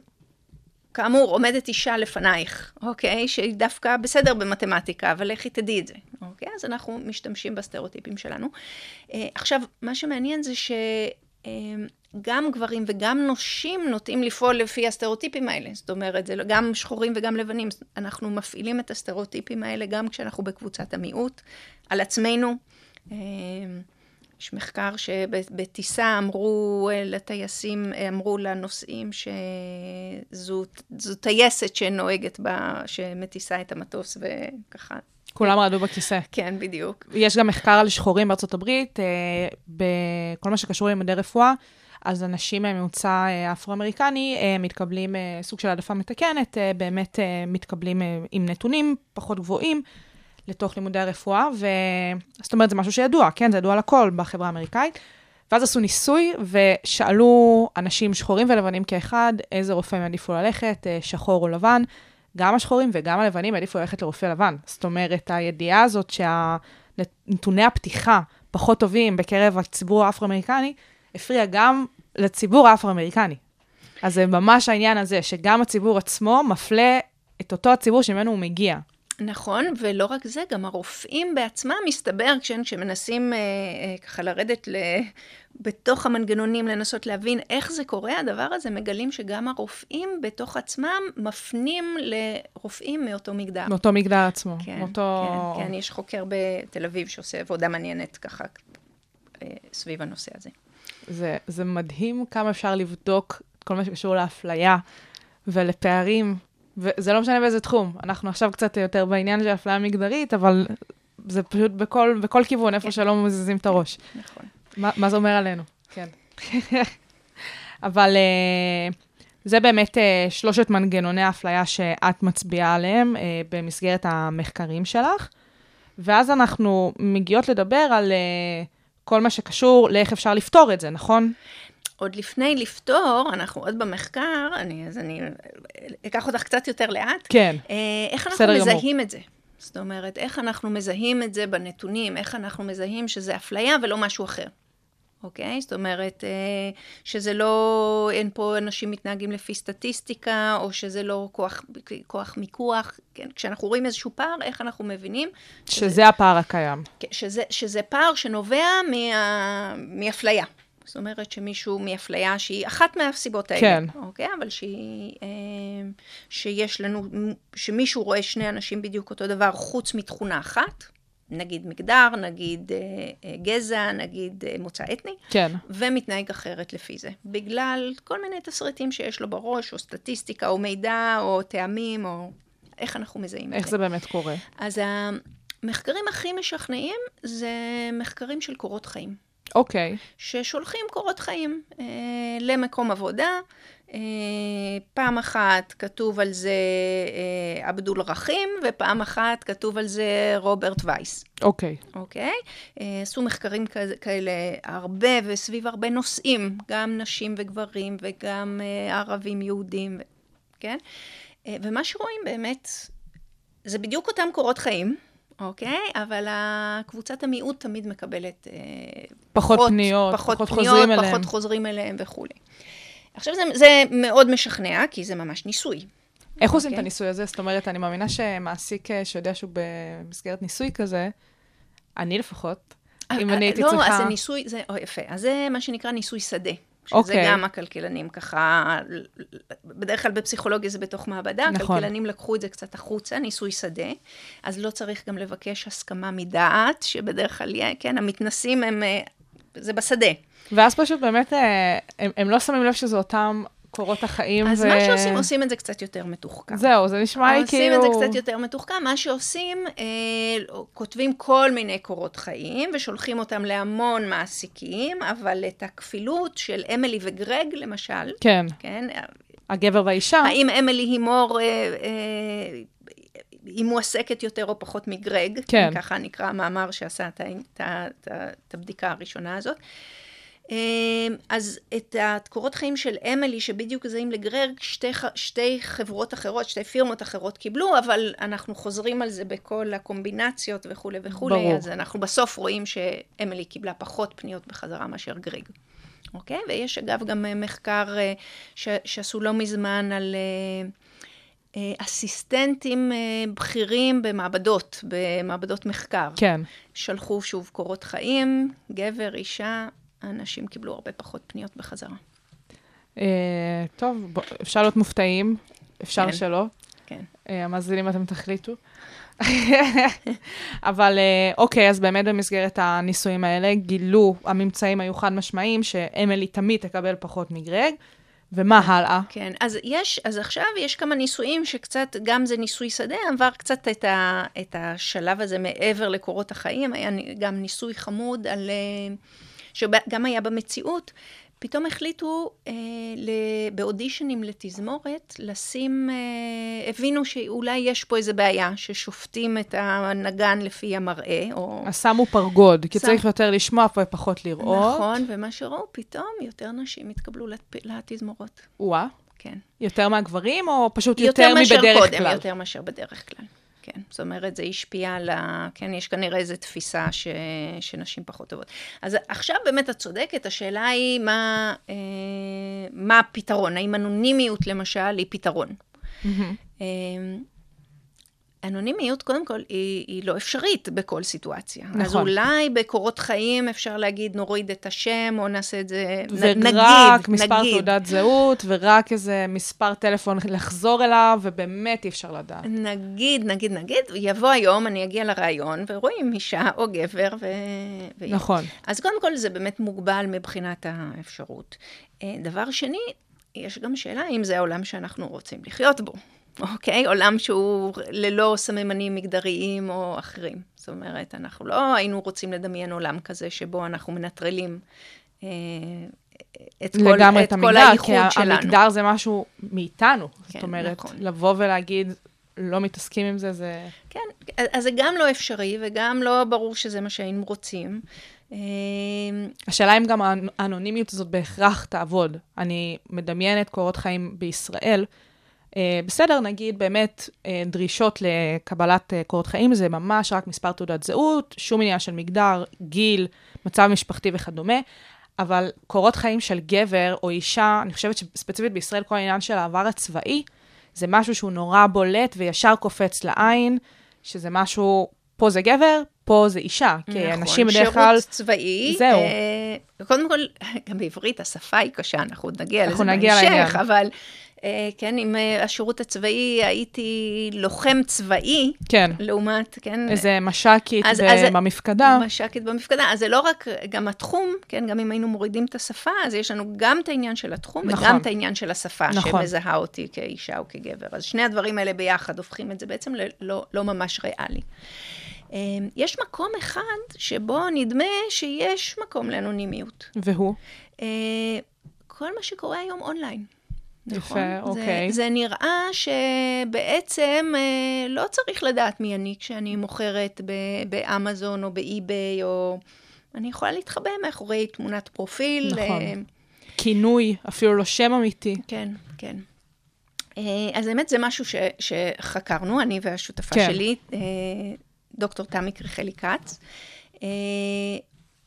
כאמור, עומדת אישה לפנייך, אוקיי? שהיא דווקא בסדר במתמטיקה, אבל לכי תדעי את זה, אוקיי? אז אנחנו משתמשים בסטריאוטיפים שלנו. אה, עכשיו, מה שמעניין זה ש... אה, גם גברים וגם נשים נוטים לפעול לפי הסטריאוטיפים האלה. זאת אומרת, זה לא- גם שחורים וגם לבנים. אנחנו מפעילים את הסטריאוטיפים האלה גם כשאנחנו בקבוצת המיעוט, על עצמנו. אה, יש מחקר שבטיסה אמרו אה, לטייסים, אמרו לנוסעים שזו זו טייסת שנוהגת, בה, שמטיסה את המטוס וככה. כולם רעדו בכיסא. כן, בדיוק. יש גם מחקר על שחורים בארצות הברית, אה, בכל מה שקשור ללימודי רפואה. אז אנשים ממוצא אה, אפרו-אמריקני אה, מתקבלים אה, סוג של העדפה מתקנת, באמת מתקבלים עם נתונים פחות גבוהים לתוך לימודי הרפואה, וזאת אומרת, זה משהו שידוע, כן? זה ידוע לכל בחברה האמריקאית. ואז עשו ניסוי ושאלו אנשים שחורים ולבנים כאחד, איזה רופא הם העדיפו ללכת, שחור או לבן. גם השחורים וגם הלבנים העדיפו ללכת לרופא לבן. זאת אומרת, הידיעה הזאת שנתוני הפתיחה פחות טובים בקרב הציבור האפרו-אמריקני, הפריע גם לציבור האפרו-אמריקני. אז זה ממש העניין הזה, שגם הציבור עצמו מפלה את אותו הציבור שממנו הוא מגיע. נכון, ולא רק זה, גם הרופאים בעצמם, מסתבר, כשמנסים אה, אה, ככה לרדת ל... בתוך המנגנונים, לנסות להבין איך זה קורה, הדבר הזה, מגלים שגם הרופאים בתוך עצמם מפנים לרופאים מאותו מגדר. מאותו מגדר עצמו. כן, מאותו... כן, כן, יש חוקר בתל אביב שעושה עבודה מעניינת ככה אה, סביב הנושא הזה. זה, זה מדהים כמה אפשר לבדוק כל מה שקשור לאפליה ולפערים, וזה לא משנה באיזה תחום. אנחנו עכשיו קצת יותר בעניין של אפליה מגדרית, אבל זה פשוט בכל, בכל כיוון, איפה כן. שלא מזיזים את הראש. נכון. מה, מה זה אומר עלינו? כן. [LAUGHS] אבל uh, זה באמת uh, שלושת מנגנוני האפליה שאת מצביעה עליהם uh, במסגרת המחקרים שלך, ואז אנחנו מגיעות לדבר על uh, כל מה שקשור לאיך אפשר לפתור את זה, נכון? עוד לפני לפתור, אנחנו עוד במחקר, אני, אז אני אקח אותך קצת יותר לאט. כן. אה, איך אנחנו גמור. מזהים את זה? זאת אומרת, איך אנחנו מזהים את זה בנתונים, איך אנחנו מזהים שזה אפליה ולא משהו אחר. אוקיי? זאת אומרת, אה, שזה לא, אין פה אנשים מתנהגים לפי סטטיסטיקה, או שזה לא כוח, כוח מיקוח. כן? כשאנחנו רואים איזשהו פער, איך אנחנו מבינים שזה הפער הקיים. כן, שזה, שזה פער שנובע מה, מאפליה. זאת אומרת שמישהו מאפליה שהיא אחת מהסיבות האלה. כן. אוקיי? אבל שהיא, אה, שיש לנו, שמישהו רואה שני אנשים בדיוק אותו דבר חוץ מתכונה אחת, נגיד מגדר, נגיד אה, אה, גזע, נגיד אה, מוצא אתני, כן. ומתנהג אחרת לפי זה. בגלל כל מיני תסריטים שיש לו בראש, או סטטיסטיקה, או מידע, או טעמים, או איך אנחנו מזהים את איך זה באמת קורה? אז המחקרים הכי משכנעים זה מחקרים של קורות חיים. אוקיי. ששולחים קורות חיים אה, למקום עבודה. אה, פעם אחת כתוב על זה אה, עבדול רחים, ופעם אחת כתוב על זה רוברט וייס, אוקיי. אוקיי? אה, עשו מחקרים כאלה הרבה וסביב הרבה נושאים, גם נשים וגברים וגם ערבים יהודים, כן? ומה שרואים באמת, זה בדיוק אותם קורות חיים. אוקיי? אבל הקבוצת המיעוט תמיד מקבלת אה, פחות פניות, פחות, פחות פניות, חוזרים אליהם. פחות חוזרים אליהם וכולי. עכשיו, זה, זה מאוד משכנע, כי זה ממש ניסוי. איך עושים את אוקיי. הניסוי הזה? זאת אומרת, אני מאמינה שמעסיק אה, שיודע שהוא במסגרת ניסוי כזה, אני לפחות, אם אה, אני הייתי לא, צריכה... אז זה ניסוי, זה, או, יפה. אז זה מה שנקרא ניסוי שדה. שזה אוקיי. גם הכלכלנים ככה, בדרך כלל בפסיכולוגיה זה בתוך מעבדה, נכון. הכלכלנים לקחו את זה קצת החוצה, ניסוי שדה, אז לא צריך גם לבקש הסכמה מדעת, שבדרך כלל, כן, המתנסים הם, אה, זה בשדה. ואז פשוט באמת, אה, הם, הם לא שמים לב שזה אותם קורות החיים. אז ו... מה שעושים, עושים את זה קצת יותר מתוחכם. זהו, זה נשמע לי עושים כאילו... את זה קצת יותר מתוחכם. מה שעושים, אה, כותבים כל מיני קורות חיים ושולחים אותם להמון מעסיקים, אבל את הכפילות של אמילי וגרג, למשל, כן, כן? הגבר והאישה. האם אמילי היא מור, אה, אה, היא מועסקת יותר או פחות מגרג? כן. ככה נקרא המאמר שעשה את הבדיקה הראשונה הזאת. אה, אז את הקורות חיים של אמילי, שבדיוק זהים לגרג, שתי, שתי חברות אחרות, שתי פירמות אחרות קיבלו, אבל אנחנו חוזרים על זה בכל הקומבינציות וכולי וכולי, ברור. אז אנחנו בסוף רואים שאמילי קיבלה פחות פניות בחזרה מאשר גרג. אוקיי? ויש אגב גם אה, מחקר אה, ש, שעשו לא מזמן על אה, אסיסטנטים בכירים במעבדות, במעבדות מחקר. כן. שלחו שוב קורות חיים, גבר, אישה, אנשים קיבלו הרבה פחות פניות בחזרה. אה, טוב, אפשר להיות מופתעים, אפשר כן. שלא. כן. אה, המאזינים, אתם תחליטו. [LAUGHS] אבל אה, אוקיי, אז באמת במסגרת הניסויים האלה גילו, הממצאים היו חד משמעיים, שאמילי תמיד תקבל פחות מגרג, ומה הלאה? כן, אז יש, אז עכשיו יש כמה ניסויים שקצת, גם זה ניסוי שדה, עבר קצת את, ה, את השלב הזה מעבר לקורות החיים, היה גם ניסוי חמוד על, אה, שגם היה במציאות, פתאום החליטו אה, ל- באודישנים לתזמורת לשים, אה, הבינו שאולי יש פה איזה בעיה, ששופטים את הנגן לפי המראה, או... אז שמו פרגוד, כי שם- צריך יותר לשמוע ופחות לראות. נכון, ומה שראו, פתאום יותר נשים התקבלו לת- לתזמורות. וואה, כן. יותר מהגברים, או פשוט יותר, מאשר מבדרך קודם, כלל? יותר מאשר בדרך כלל. כן, זאת אומרת, זה השפיע על ה... כן, יש כנראה איזו תפיסה ש... שנשים פחות טובות. אז עכשיו באמת את צודקת, השאלה היא מה, אה, מה הפתרון, האם אנונימיות למשל היא פתרון. מהמם. אה, אנונימיות, קודם כל, היא, היא לא אפשרית בכל סיטואציה. אז נכון. אולי בקורות חיים אפשר להגיד, נוריד את השם, או נעשה את זה, ורק נגיד, מספר נגיד. תעודת זהות, ורק איזה מספר טלפון לחזור אליו, ובאמת אי אפשר לדעת. נגיד, נגיד, נגיד, יבוא היום, אני אגיע לראיון, ורואים אישה או גבר, ו... ו... נכון. אז קודם כל, זה באמת מוגבל מבחינת האפשרות. אה, דבר שני, יש גם שאלה אם זה העולם שאנחנו רוצים לחיות בו, אוקיי? עולם שהוא ללא סממנים מגדריים או אחרים. זאת אומרת, אנחנו לא היינו רוצים לדמיין עולם כזה שבו אנחנו מנטרלים אה, את כל, לגמרי את את כל המגדר, הייחוד כי שלנו. המגדר זה משהו מאיתנו. זאת כן, אומרת, נכון. לבוא ולהגיד, לא מתעסקים עם זה, זה... כן, אז זה גם לא אפשרי, וגם לא ברור שזה מה שהיינו רוצים. אה, השאלה אם גם האנונימיות הזאת בהכרח תעבוד. אני מדמיינת קורות חיים בישראל. אה, בסדר, נגיד באמת אה, דרישות לקבלת אה, קורות חיים זה ממש רק מספר תעודת זהות, שום עניין של מגדר, גיל, מצב משפחתי וכדומה, אבל קורות חיים של גבר או אישה, אני חושבת שספציפית בישראל כל העניין של העבר הצבאי, זה משהו שהוא נורא בולט וישר קופץ לעין, שזה משהו, פה זה גבר, פה זה אישה. כי אנשים בדרך כלל... נכון, שירות צבאי. זהו. אה, קודם כל, [LAUGHS] גם בעברית השפה היא קשה, אנחנו עוד נגיע אנחנו לזה נגיע בהמשך. אבל כן, עם אה, השירות הצבאי הייתי לוחם צבאי, כן, לעומת, כן, איזה מש"קית אז- ב- אז- במפקדה. מש"קית במפקדה. אז זה לא רק, גם התחום, כן, גם אם היינו מורידים את השפה, אז יש לנו גם את העניין של התחום, נכון. וגם את העניין של השפה, נכון. שמזהה אותי כאישה או כגבר. אז שני הדברים האלה ביחד הופכים את זה בעצם ללא לא ממש ריאלי. אה, יש מקום אחד שבו נדמה שיש מקום לאנונימיות. והוא? אה, כל מה שקורה היום אונליין. יפה, נכון? אוקיי. זה, זה נראה שבעצם אה, לא צריך לדעת מי אני כשאני מוכרת ב- באמזון או באי-ביי, או... אני יכולה להתחבא מאחורי תמונת פרופיל. נכון. אה, כינוי, אפילו לא שם אמיתי. כן, כן. אה, אז באמת זה משהו ש, שחקרנו, אני והשותפה כן. שלי, אה, דוקטור תמי קריכלי כץ. אה,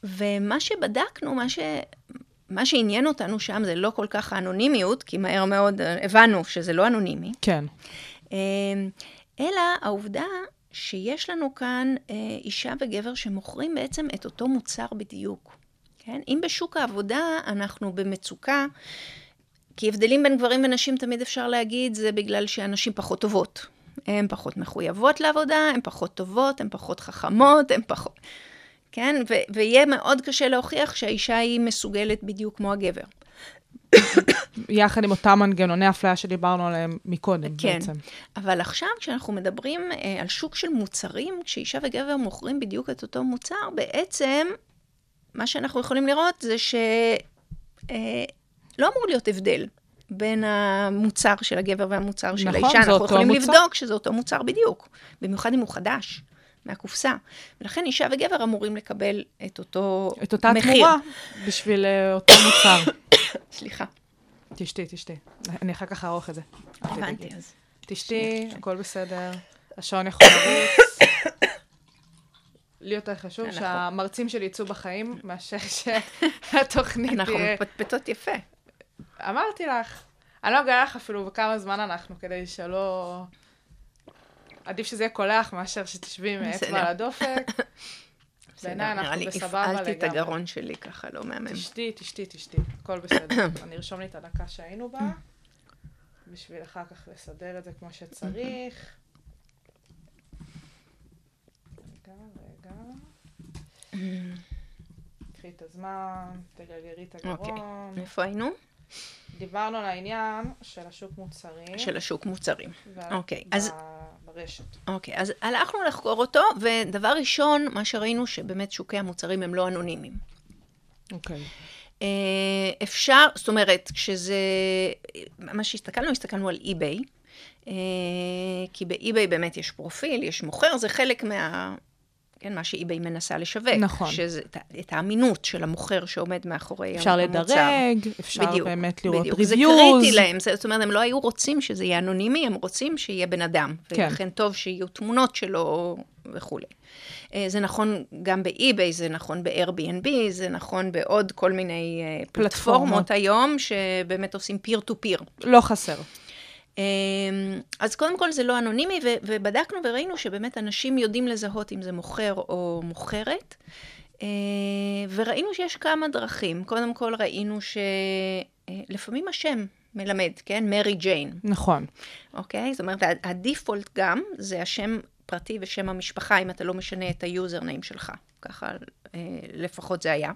ומה שבדקנו, מה, ש, מה שעניין אותנו שם זה לא כל כך האנונימיות, כי מהר מאוד אה, הבנו שזה לא אנונימי, כן. אה, אלא העובדה שיש לנו כאן אה, אישה וגבר שמוכרים בעצם את אותו מוצר בדיוק. כן? אם בשוק העבודה אנחנו במצוקה, כי הבדלים בין גברים ונשים תמיד אפשר להגיד, זה בגלל שהנשים פחות טובות. הן פחות מחויבות לעבודה, הן פחות טובות, הן פחות חכמות, הן פחות... כן? ו- ויהיה מאוד קשה להוכיח שהאישה היא מסוגלת בדיוק כמו הגבר. יחד עם אותם מנגנוני אפליה שדיברנו עליהם מקודם, כן. בעצם. אבל עכשיו, כשאנחנו מדברים אה, על שוק של מוצרים, כשאישה וגבר מוכרים בדיוק את אותו מוצר, בעצם מה שאנחנו יכולים לראות זה שלא אה, לא אמור להיות הבדל בין המוצר של הגבר והמוצר של נכון, האישה. אנחנו יכולים מוצר. לבדוק שזה אותו מוצר בדיוק, במיוחד אם הוא חדש. מהקופסה. ולכן אישה וגבר אמורים לקבל את אותו את אותה מחיר. תמורה בשביל אה, אותו מוצר. [COUGHS] סליחה, תשתי, תשתי. אני אחר כך אערוך את זה. תדאגי. הבנתי. אז תשתי, הכל בסדר. השעון יכול לרוץ. [COUGHS] לי יותר חשוב אנחנו- שהמרצים שלי יצאו בחיים, מאשר שהתוכנית אנחנו תהיה... מפטפטות יפה. אמרתי לך. אני לא אגלה לך אפילו בכמה זמן אנחנו, כדי שלא... עדיף שזה יהיה קולח מאשר שתשבי עם. אצבע על הדופק. [LAUGHS] בעיניי נראה אנחנו לי בסבבה הפעלתי את לגמרי. הגרון שלי ככה, לא מהמם. תשתי, תשתי, תשתי, הכל בסדר. [COUGHS] אני ארשום לי את הדקה שהיינו בה, בשביל אחר כך לסדר את זה כמו שצריך. רגע, רגע. [COUGHS] קחי את הזמן, תגלגלי את אוקיי. הגרון. איפה היינו? דיברנו על העניין של השוק מוצרים. של השוק מוצרים. אוקיי, ב- אז- ברשת. אוקיי, אז הלכנו לחקור אותו, ודבר ראשון, מה שראינו שבאמת שוקי המוצרים הם לא אנונימיים. אוקיי. אה, אפשר, זאת אומרת, כשזה, מה שהסתכלנו, הסתכלנו על eBay, אה, כי ב eBay באמת יש פרופיל, יש מוכר, זה חלק מה... כן, מה ש eBay מנסה לשווק. נכון. שזה את את האמינות של המוכר שעומד מאחורי אפשר המוצר. לדרג, אפשר בדיוק, באמת לראות בדיוק. reviews. זה קריטי להם, זאת אומרת, הם לא היו רוצים שזה יהיה אנונימי, הם רוצים שיהיה בן אדם. כן. ולכן טוב שיהיו תמונות שלו וכולי. אה, זה נכון גם באי-ביי, זה נכון ב-Airbnb, זה נכון בעוד כל מיני אה, פלטפורמות. פלטפורמות היום, שבאמת עושים פיר טו פיר. לא חסר. אמ, אז קודם כל זה לא אנונימי, ובדקנו וראינו שבאמת אנשים יודעים לזהות אם זה מוכר או מוכרת, אה, וראינו שיש כמה דרכים. קודם כל ראינו שלפעמים השם מלמד, כן? מרי ג'יין, נכון. אוקיי? זאת אומרת, ה default גם זה השם פרטי ושם המשפחה, אם אתה לא משנה את ה username שלך. ככה אה, לפחות זה היה.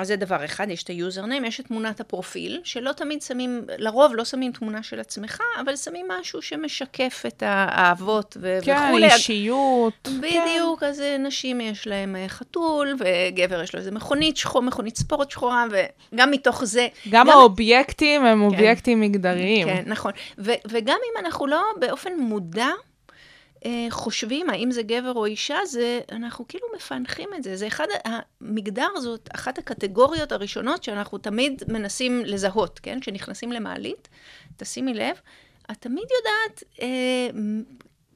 אז זה דבר אחד, יש את ה username, יש את תמונת הפרופיל, שלא תמיד שמים, לרוב לא שמים תמונה של עצמך, אבל שמים משהו שמשקף את האהבות ו- כן, וכולי. אישיות. כן. בדיוק, אז אה, נשים יש להם אה, חתול, וגבר יש לו איזה מכונית שחור, מכונית ספורט שחורה, וגם מתוך זה... גם האובייקטים הם אובייקטים מגדריים. כן, נכון. ו- וגם אם אנחנו לא באופן מודע חושבים האם זה גבר או אישה, זה, אנחנו כאילו מפענחים את זה. זה אחד, המגדר זאת אחת הקטגוריות הראשונות שאנחנו תמיד מנסים לזהות, כן? כשנכנסים למעלית, תשימי לב, את תמיד יודעת אה,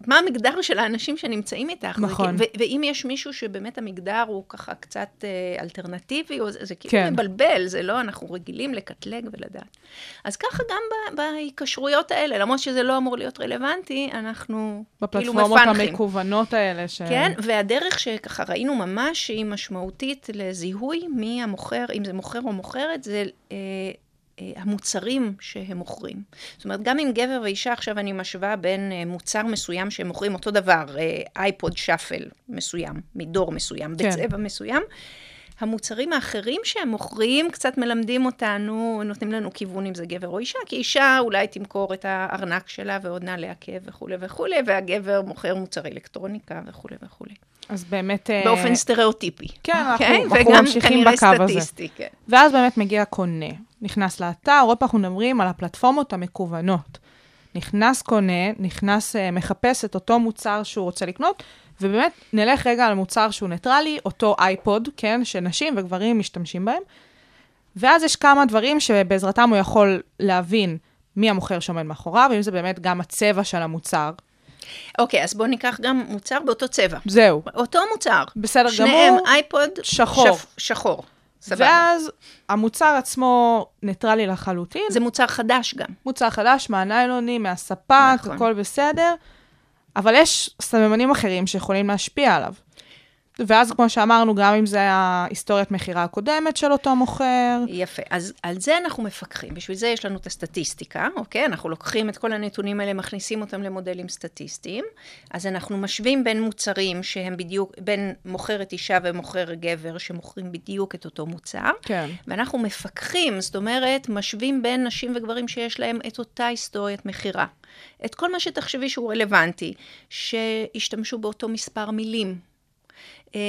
מה המגדר של האנשים שנמצאים איתך. נכון. זה, ו- ואם יש מישהו שבאמת המגדר הוא ככה קצת אה, אלטרנטיבי, או זה, זה כאילו כן. מבלבל, זה לא, אנחנו רגילים לקטלג ולדעת. אז ככה גם בהיקשרויות האלה, למרות שזה לא אמור להיות רלוונטי, אנחנו כאילו בפלטפורמות מפענחים. המקוונות האלה. ש... כן, והדרך שככה ראינו ממש שהיא משמעותית לזיהוי מי המוכר, אם זה מוכר או מוכרת, זה אה, המוצרים שהם מוכרים. זאת אומרת, גם אם גבר ואישה, עכשיו אני משווה בין אה, מוצר מסוים שהם מוכרים אותו דבר, אה, אייפוד שאפל מסוים, מדור מסוים, כן. בצבע מסוים, המוצרים האחרים שהם מוכרים קצת מלמדים אותנו, נותנים לנו כיוון אם זה גבר או אישה, כי אישה אולי תמכור את הארנק שלה ועוד נעלי עקב וכולי וכולי, והגבר מוכר מוצרי אלקטרוניקה וכולי וכולי. אז באמת... אה, באופן סטריאוטיפי. כן, אנחנו- אוקיי? אנחנו ממשיכים בקו הזה. כן. ואז באמת מגיע קונה, נכנס לאתר, עוד פעם אנחנו מדברים על הפלטפורמות המקוונות. נכנס קונה, נכנס, אה, מחפש את אותו מוצר שהוא רוצה לקנות, ובאמת נלך רגע על מוצר שהוא ניטרלי, אותו iPod, כן, שנשים וגברים משתמשים בהם, ואז יש כמה דברים שבעזרתם הוא יכול להבין מי המוכר שעומד מאחוריו, ואם זה באמת גם הצבע של המוצר. אוקיי, אז בואו ניקח גם מוצר באותו צבע. זהו. אותו מוצר. בסדר שניהם גמור. iPod שחור. שפ- שחור. סבבה. ואז המוצר עצמו ניטרלי לחלוטין. זה מוצר חדש גם. מוצר חדש, מהניילונים, מהספק, נכון. הכל בסדר, אבל יש סממנים אחרים שיכולים להשפיע עליו. ואז, כמו שאמרנו, גם אם זה ההיסטוריית מכירה הקודמת של אותו מוכר, יפה. אז על זה אנחנו מפקחים. בשביל זה יש לנו את הסטטיסטיקה, אוקיי? אנחנו לוקחים את כל הנתונים האלה, מכניסים אותם למודלים סטטיסטיים. אז אנחנו משווים בין מוצרים שהם בדיוק, בין מוכרת אישה ומוכר גבר, שמוכרים בדיוק את אותו מוצר. כן. ואנחנו מפקחים, זאת אומרת, משווים בין נשים וגברים שיש להם את אותה היסטוריית מכירה. את כל מה שתחשבי שהוא רלוונטי, שהשתמשו באותו מספר מילים. אה,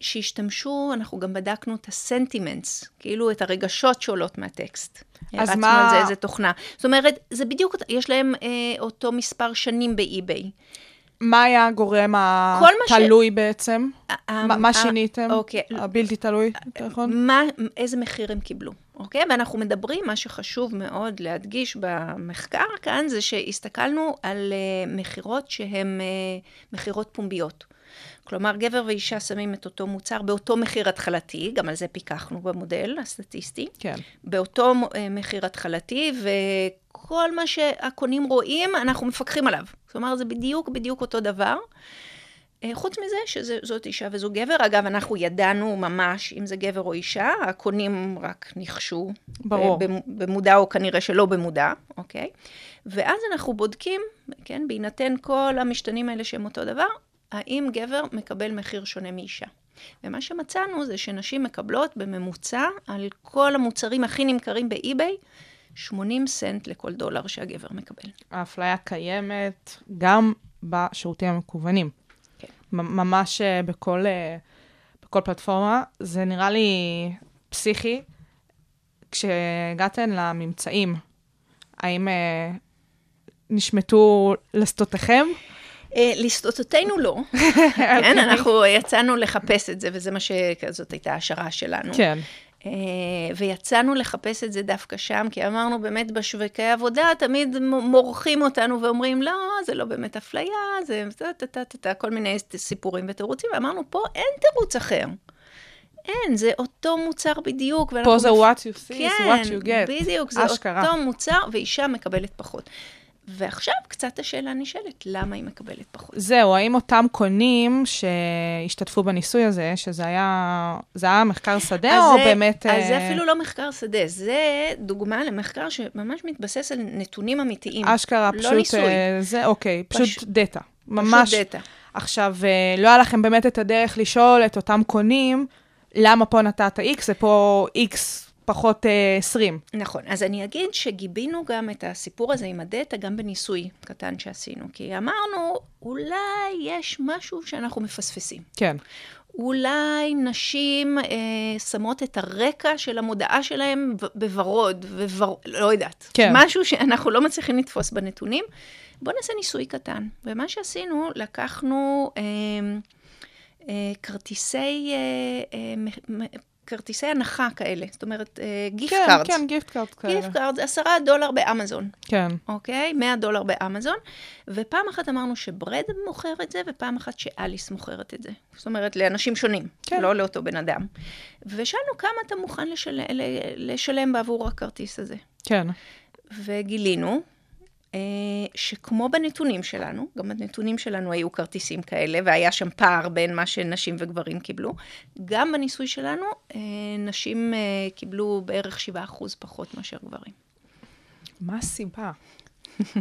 שהשתמשו, אנחנו גם בדקנו את הסנטימנטס, כאילו את הרגשות שעולות מהטקסט. אז מה- על זה איזה תוכנה. זאת אומרת, זה בדיוק, יש להם אה, אותו מספר שנים באי-ביי. מה היה הגורם מה ש- התלוי בעצם? ה- מה- מה ה- שיניתם? אוקיי. הבלתי תלוי, יותר נכון? מה, איזה מחיר הם קיבלו, אוקיי? ואנחנו מדברים, מה שחשוב מאוד להדגיש במחקר כאן, זה שהסתכלנו על uh, מכירות שהן uh, מכירות פומביות. כלומר, גבר ואישה שמים את אותו מוצר באותו מחיר התחלתי, גם על זה פיקחנו במודל הסטטיסטי, כן. באותו uh, מחיר התחלתי, וכל מה שהקונים רואים, אנחנו מפקחים עליו. אומרת, זה בדיוק בדיוק אותו דבר. אה, חוץ מזה שזאת אישה וזו גבר, אגב, אנחנו ידענו ממש אם זה גבר או אישה, הקונים רק ניחשו. ברור. אה, במ- במודע או כנראה שלא במודע, אוקיי? ואז אנחנו בודקים, כן, בהינתן כל המשתנים האלה שהם אותו דבר, האם גבר מקבל מחיר שונה מאישה. ומה שמצאנו זה שנשים מקבלות בממוצע על כל המוצרים הכי נמכרים באי-ביי, 80 סנט לכל דולר שהגבר מקבל. האפליה קיימת גם בשירותים המקוונים. כן. ממש אה, בכל, אה, בכל פלטפורמה. זה נראה לי פסיכי, כשהגעתן לממצאים, האם אה, נשמטו לסטותיכם? אה, לסטותינו לא. [LAUGHS] כן, אנחנו יצאנו לחפש את זה, וזה מה ש... זאת הייתה ההשערה שלנו. כן. אה, ויצאנו לחפש את זה דווקא שם, כי אמרנו באמת בשווקי עבודה, תמיד מורחים אותנו ואומרים, לא, זה לא באמת אפליה, זה טה-טה-טה-טה, כל מיני סיפורים ותירוצים, ואמרנו, פה אין תירוץ אחר. אין, זה אותו מוצר בדיוק. פה זה what you see, כן, what you get. בדיוק, זה אשכרה. אותו מוצר, ואישה מקבלת פחות. ועכשיו קצת השאלה נשאלת, למה היא מקבלת פחות? זהו, האם אותם קונים שהשתתפו בניסוי הזה, שזה היה, זה היה מחקר שדה, או זה- באמת... אז זה אה, אפילו לא מחקר שדה, זה דוגמה למחקר שממש מתבסס על נתונים אמיתיים. אשכרה, לא פשוט... ניסוי. אה, זה, אוקיי, פשוט פש- data. ממש. פשוט data. עכשיו, אה, לא היה לכם באמת את הדרך לשאול את אותם קונים, למה פה נתת X ופה X פחות אה, 20. נכון, אז אני אגיד שגיבינו גם את הסיפור הזה עם הדאטה גם בניסוי קטן שעשינו, כי אמרנו, אולי יש משהו שאנחנו מפספסים. כן. אולי נשים אה, שמות את הרקע של המודעה שלהם בוורוד, וור... לא יודעת. כן. משהו שאנחנו לא מצליחים לתפוס בנתונים. בואו נעשה ניסוי קטן. ומה שעשינו, לקחנו אה, אה, כרטיסי, אה, אה, כרטיסי הנחה כאלה, זאת אומרת, gift כן, cards. כן, gift card כאלה. gift cards, עשרה דולר באמזון. כן. אוקיי? 100 דולר באמזון, ופעם אחת אמרנו שברד מוכר את זה, ופעם אחת שאליס מוכרת את זה. זאת אומרת, לאנשים שונים, כן. כן. לא לאותו בן אדם. ושאלנו כמה אתה מוכן לשל... לשלם בעבור הכרטיס הזה. כן. וגילינו אה, שכמו בנתונים שלנו, גם בנתונים שלנו היו כרטיסים כאלה, והיה שם פער בין מה שנשים וגברים קיבלו, גם בניסוי שלנו, אה, נשים אה, קיבלו בערך 7% פחות מאשר גברים. מה הסיבה?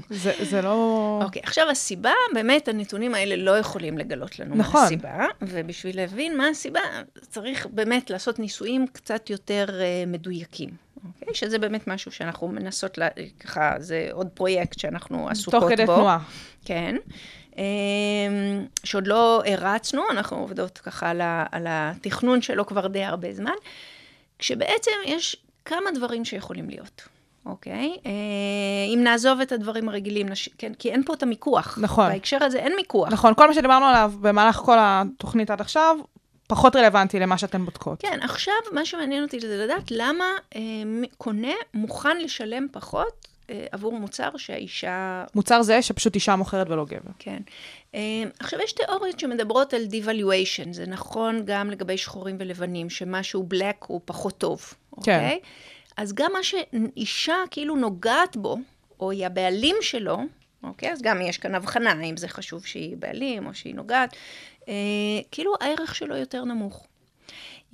זה, זה לא... אוקיי, okay, עכשיו הסיבה, באמת הנתונים האלה לא יכולים לגלות לנו נכון. מה הסיבה, ובשביל להבין מה הסיבה, צריך באמת לעשות ניסויים קצת יותר uh, מדויקים. אוקיי? שזה באמת משהו שאנחנו מנסות, לה, ככה, זה עוד פרויקט שאנחנו עסוקות תוך בו. כדי תנועה. כן. אמ, שעוד לא הרצנו, אנחנו עובדות ככה על, ה, על התכנון שלו כבר די הרבה זמן, כשבעצם יש כמה דברים שיכולים להיות. אוקיי? אה, אם נעזוב את הדברים הרגילים, נש... כן, כי אין פה את המיקוח. נכון. בהקשר הזה אין מיקוח. נכון, כל מה שדיברנו עליו במהלך כל התוכנית עד עכשיו, פחות רלוונטי למה שאתן בודקות. כן, עכשיו מה שמעניין אותי זה לדעת למה אה, קונה מוכן לשלם פחות אה, עבור מוצר שהאישה... מוצר זה שפשוט אישה מוכרת ולא גבר. כן. אה, עכשיו, יש תיאוריות שמדברות על devaluation, זה נכון גם לגבי שחורים ולבנים, שמשהו black הוא פחות טוב, כן. אז גם מה שאישה כאילו נוגעת בו, או היא הבעלים שלו, אוקיי? אז גם יש כאן הבחנה, האם זה חשוב שהיא בעלים או שהיא נוגעת, אה, כאילו הערך שלו יותר נמוך.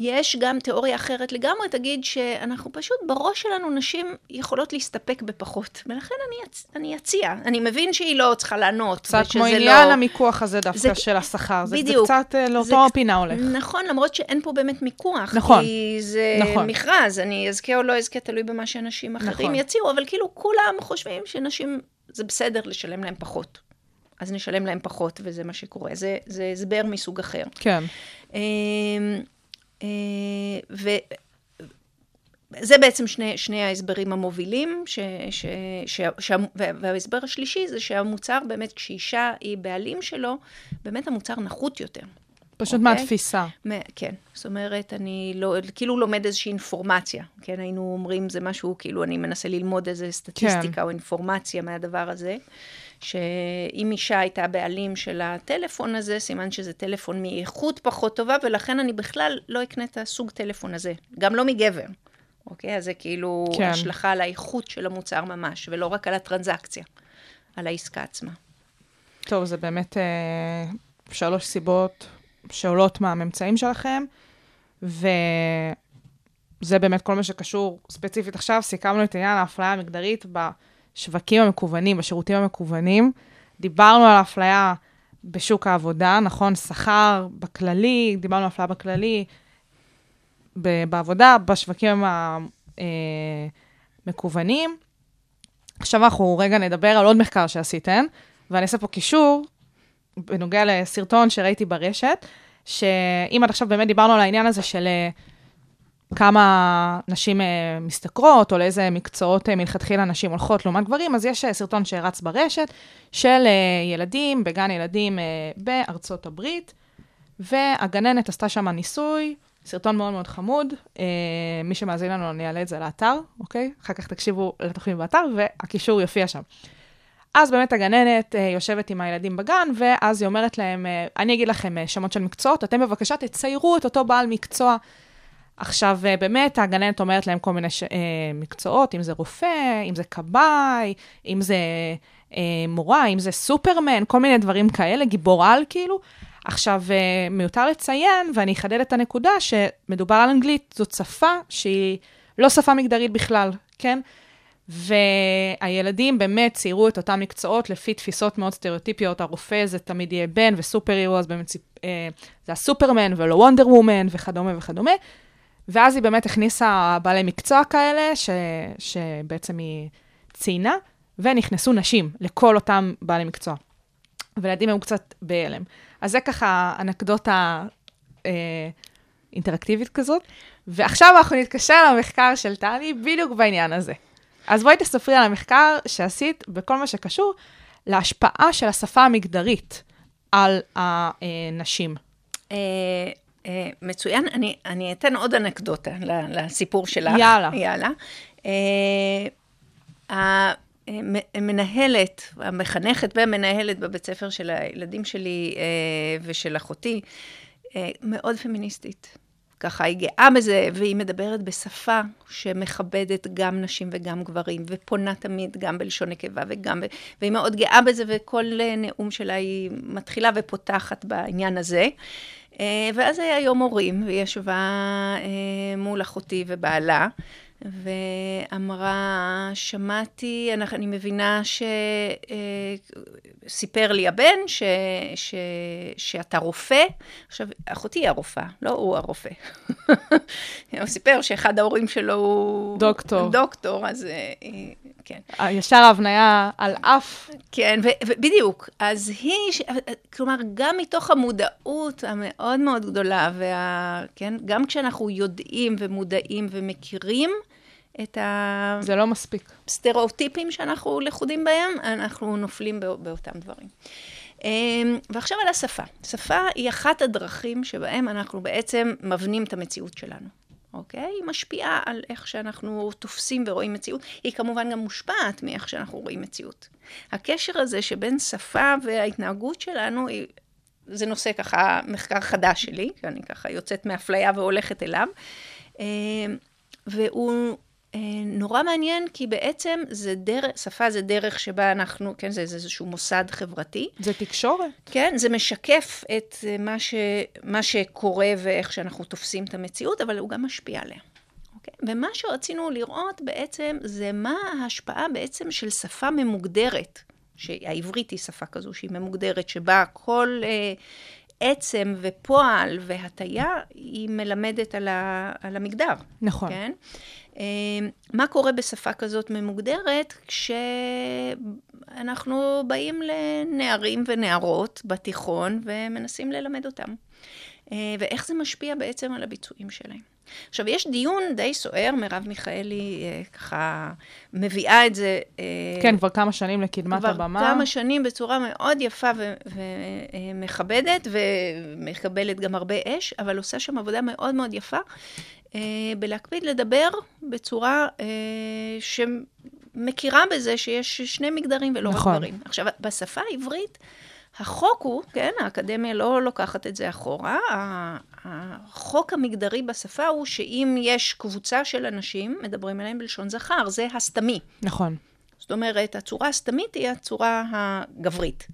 יש גם תיאוריה אחרת לגמרי, תגיד שאנחנו פשוט, בראש שלנו נשים יכולות להסתפק בפחות, ולכן אני, אצ... אני אציע. אני מבין שהיא לא צריכה לענות. קצת כמו לא... עניין המיקוח הזה דווקא זה- של השכר. זה, זה בדיוק. קצת אה, זה לאותו ק- פינה הולך. נכון, למרות שאין פה באמת מיקוח. נכון. כי זה נכון. מכרז, אני אזכה או לא אזכה, תלוי במה שאנשים אחרים נכון. יציעו, אבל כאילו כולם חושבים שנשים, זה בסדר לשלם להם פחות. אז נשלם להם פחות, וזה מה שקורה. זה, זה הסבר מסוג אחר. כן. אה, ו... זה בעצם שני, שני ההסברים המובילים, ש, ש, ש, ש, וההסבר השלישי זה שהמוצר באמת, כשאישה היא בעלים שלו, באמת המוצר נחות יותר. פשוט אוקיי. מהתפיסה. מ- כן, זאת אומרת, אני לא, כאילו לומד איזושהי אינפורמציה, כן, היינו אומרים, זה משהו, כאילו, אני מנסה ללמוד איזה סטטיסטיקה כן. או אינפורמציה מהדבר הזה, שאם אישה הייתה בעלים של הטלפון הזה, סימן שזה טלפון מאיכות פחות טובה, ולכן אני בכלל לא אקנה את הסוג טלפון הזה, גם לא מגבר. אוקיי? אז זה כאילו כן. השלכה על האיכות של המוצר ממש, ולא רק על הטרנזקציה, על העסקה עצמה. טוב, זה באמת אה, שלוש סיבות שעולות מהממצאים שלכם, וזה באמת כל מה שקשור ספציפית עכשיו. סיכמנו את עניין האפליה המגדרית בשווקים המקוונים, בשירותים המקוונים. דיברנו על האפליה בשוק העבודה, נכון? שכר בכללי, דיברנו על אפליה בכללי, ב- בעבודה, בשווקים המקוונים. עכשיו אנחנו רגע נדבר על עוד מחקר שעשיתן, ואני אעשה פה קישור בנוגע לסרטון שראיתי ברשת, שאם עד עכשיו באמת דיברנו על העניין הזה של אה, כמה נשים אה, משתכרות, או לאיזה מקצועות אה, מלכתחילה נשים הולכות לעומת גברים, אז יש אה, סרטון שרץ ברשת של ילדים בגן ילדים בארצות הברית, והגננת עשתה שם ניסוי, סרטון מאוד מאוד חמוד. מי שמאזין לנו, אני אעלה את זה לאתר, אוקיי? אחר כך תקשיבו לתוכנית באתר, והקישור יופיע שם. אז באמת הגננת יושבת עם הילדים בגן, ואז היא אומרת להם, אני אגיד לכם שמות של מקצועות, אתם בבקשה תציירו את אותו בעל מקצוע. עכשיו, אה, באמת, הגננת אומרת להם כל מיני ש... אה, מקצועות, אם זה רופא, אם זה כבאי, אם זה אה, מורה, אם זה סופרמן, כל מיני דברים כאלה, גיבור על כאילו. עכשיו, מיותר לציין, ואני אחדד את הנקודה, שמדובר על אנגלית, זאת שפה שהיא לא שפה מגדרית בכלל, כן? והילדים באמת ציירו את אותם מקצועות לפי תפיסות מאוד סטריאוטיפיות, הרופא זה תמיד יהיה בן, וסופר הירו, אז באמת זה הסופרמן ולא וונדר וומן וכדומה וכדומה. ואז היא באמת הכניסה בעלי מקצוע כאלה, ש, שבעצם היא ציינה, ונכנסו נשים לכל אותם בעלי מקצוע. וילדים היו קצת בהלם. אז זה ככה אנקדוטה אה, אינטראקטיבית כזאת. ועכשיו אנחנו נתקשר למחקר של טלי בדיוק בעניין הזה. אז בואי תספרי על המחקר שעשית בכל מה שקשור להשפעה של השפה המגדרית על הנשים. אה, מצוין, אני, אני אתן עוד אנקדוטה לסיפור שלך. יאללה. יאללה. אה, המנהלת, המחנכת והמנהלת בבית ספר של הילדים שלי אה, ושל אחותי, אה, מאוד פמיניסטית. ככה היא גאה בזה, והיא מדברת בשפה שמכבדת גם נשים וגם גברים, ופונה תמיד גם בלשון נקבה וגם... ב... והיא מאוד גאה בזה, וכל נאום שלה היא מתחילה ופותחת בעניין הזה. אה, ואז היה יום הורים, והיא ישבה אה, מול אחותי ובעלה, ואמרה, שמעתי, אני, מבינה שסיפר לי הבן ש, ש, שאתה רופא. עכשיו, אחותי היא הרופאה, לא הוא הרופא. [LAUGHS] הוא סיפר שאחד ההורים שלו הוא... דוקטור. דוקטור, אז כן. ישר ההבניה על אף. כן, ובדיוק. אז היא, ש... כלומר, גם מתוך המודעות המאוד מאוד גדולה, וה... כן, גם כשאנחנו יודעים ומודעים ומכירים, את ה... זה לא מספיק. סטריאוטיפים שאנחנו לכודים בהם, אנחנו נופלים באותם דברים. ועכשיו על השפה. שפה היא אחת הדרכים שבהם אנחנו בעצם מבנים את המציאות שלנו. אוקיי? היא משפיעה על איך שאנחנו תופסים ורואים מציאות. היא כמובן גם מושפעת מאיך שאנחנו רואים מציאות. הקשר הזה שבין שפה וההתנהגות שלנו, היא, זה נושא ככה, מחקר חדש שלי, כי אני ככה יוצאת מאפליה והולכת אליו. והוא אה, נורא מעניין, כי בעצם זה דרך, שפה זה דרך שבה אנחנו, כן, זה, זה איזשהו מוסד חברתי. זה תקשורת. כן, זה משקף את מה, ש, מה שקורה ואיך שאנחנו תופסים את המציאות, אבל הוא גם משפיע עליה. אוקיי? ומה שרצינו לראות בעצם, זה מה ההשפעה בעצם של שפה ממוגדרת, שהעברית היא שפה כזו שהיא ממוגדרת, שבה כל... אה, עצם ופועל והטייה, היא מלמדת על, ה, על המגדר. נכון. כן? מה קורה בשפה כזאת ממוגדרת כשאנחנו באים לנערים ונערות בתיכון ומנסים ללמד אותם? ואיך זה משפיע בעצם על הביצועים שלהם. עכשיו, יש דיון די סוער, מרב מיכאלי ככה מביאה את זה. כן, כבר כמה שנים לקדמת כבר הבמה. כבר כמה שנים בצורה מאוד יפה ו- ומכבדת, ומקבלת גם הרבה אש, אבל עושה שם עבודה מאוד מאוד יפה, בלהקפיד לדבר בצורה שמכירה בזה שיש שני מגדרים ולא נכון. רק גברים. עכשיו, בשפה העברית, החוק הוא, כן, האקדמיה לא לוקחת את זה אחורה, החוק המגדרי בשפה הוא שאם יש קבוצה של אנשים, מדברים עליהם בלשון זכר, זה הסתמי. נכון. זאת אומרת, הצורה הסתמית היא הצורה הגברית.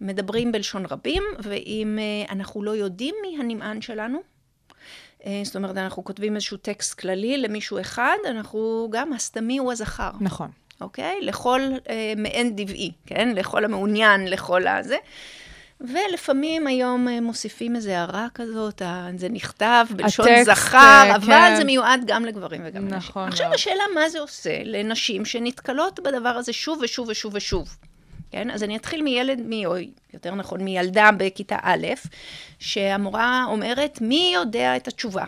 מדברים בלשון רבים, ואם אנחנו לא יודעים מי הנמען שלנו, זאת אומרת, אנחנו כותבים איזשהו טקסט כללי למישהו אחד, אנחנו, גם הסתמי הוא הזכר. נכון. אוקיי? לכל אה, מעין דבעי, כן? לכל המעוניין, לכל הזה. ולפעמים היום אה, מוסיפים איזו הערה כזאת, זה נכתב בלשון הטקסט, זכר, אה, אבל כן. זה מיועד גם לגברים וגם לנשים. נכון עכשיו. השאלה מה זה עושה לנשים שנתקלות בדבר הזה שוב ושוב ושוב ושוב. כן? אז אני אתחיל מילד, מי, או יותר נכון, מילדה בכיתה א', שהמורה אומרת, מי יודע את התשובה?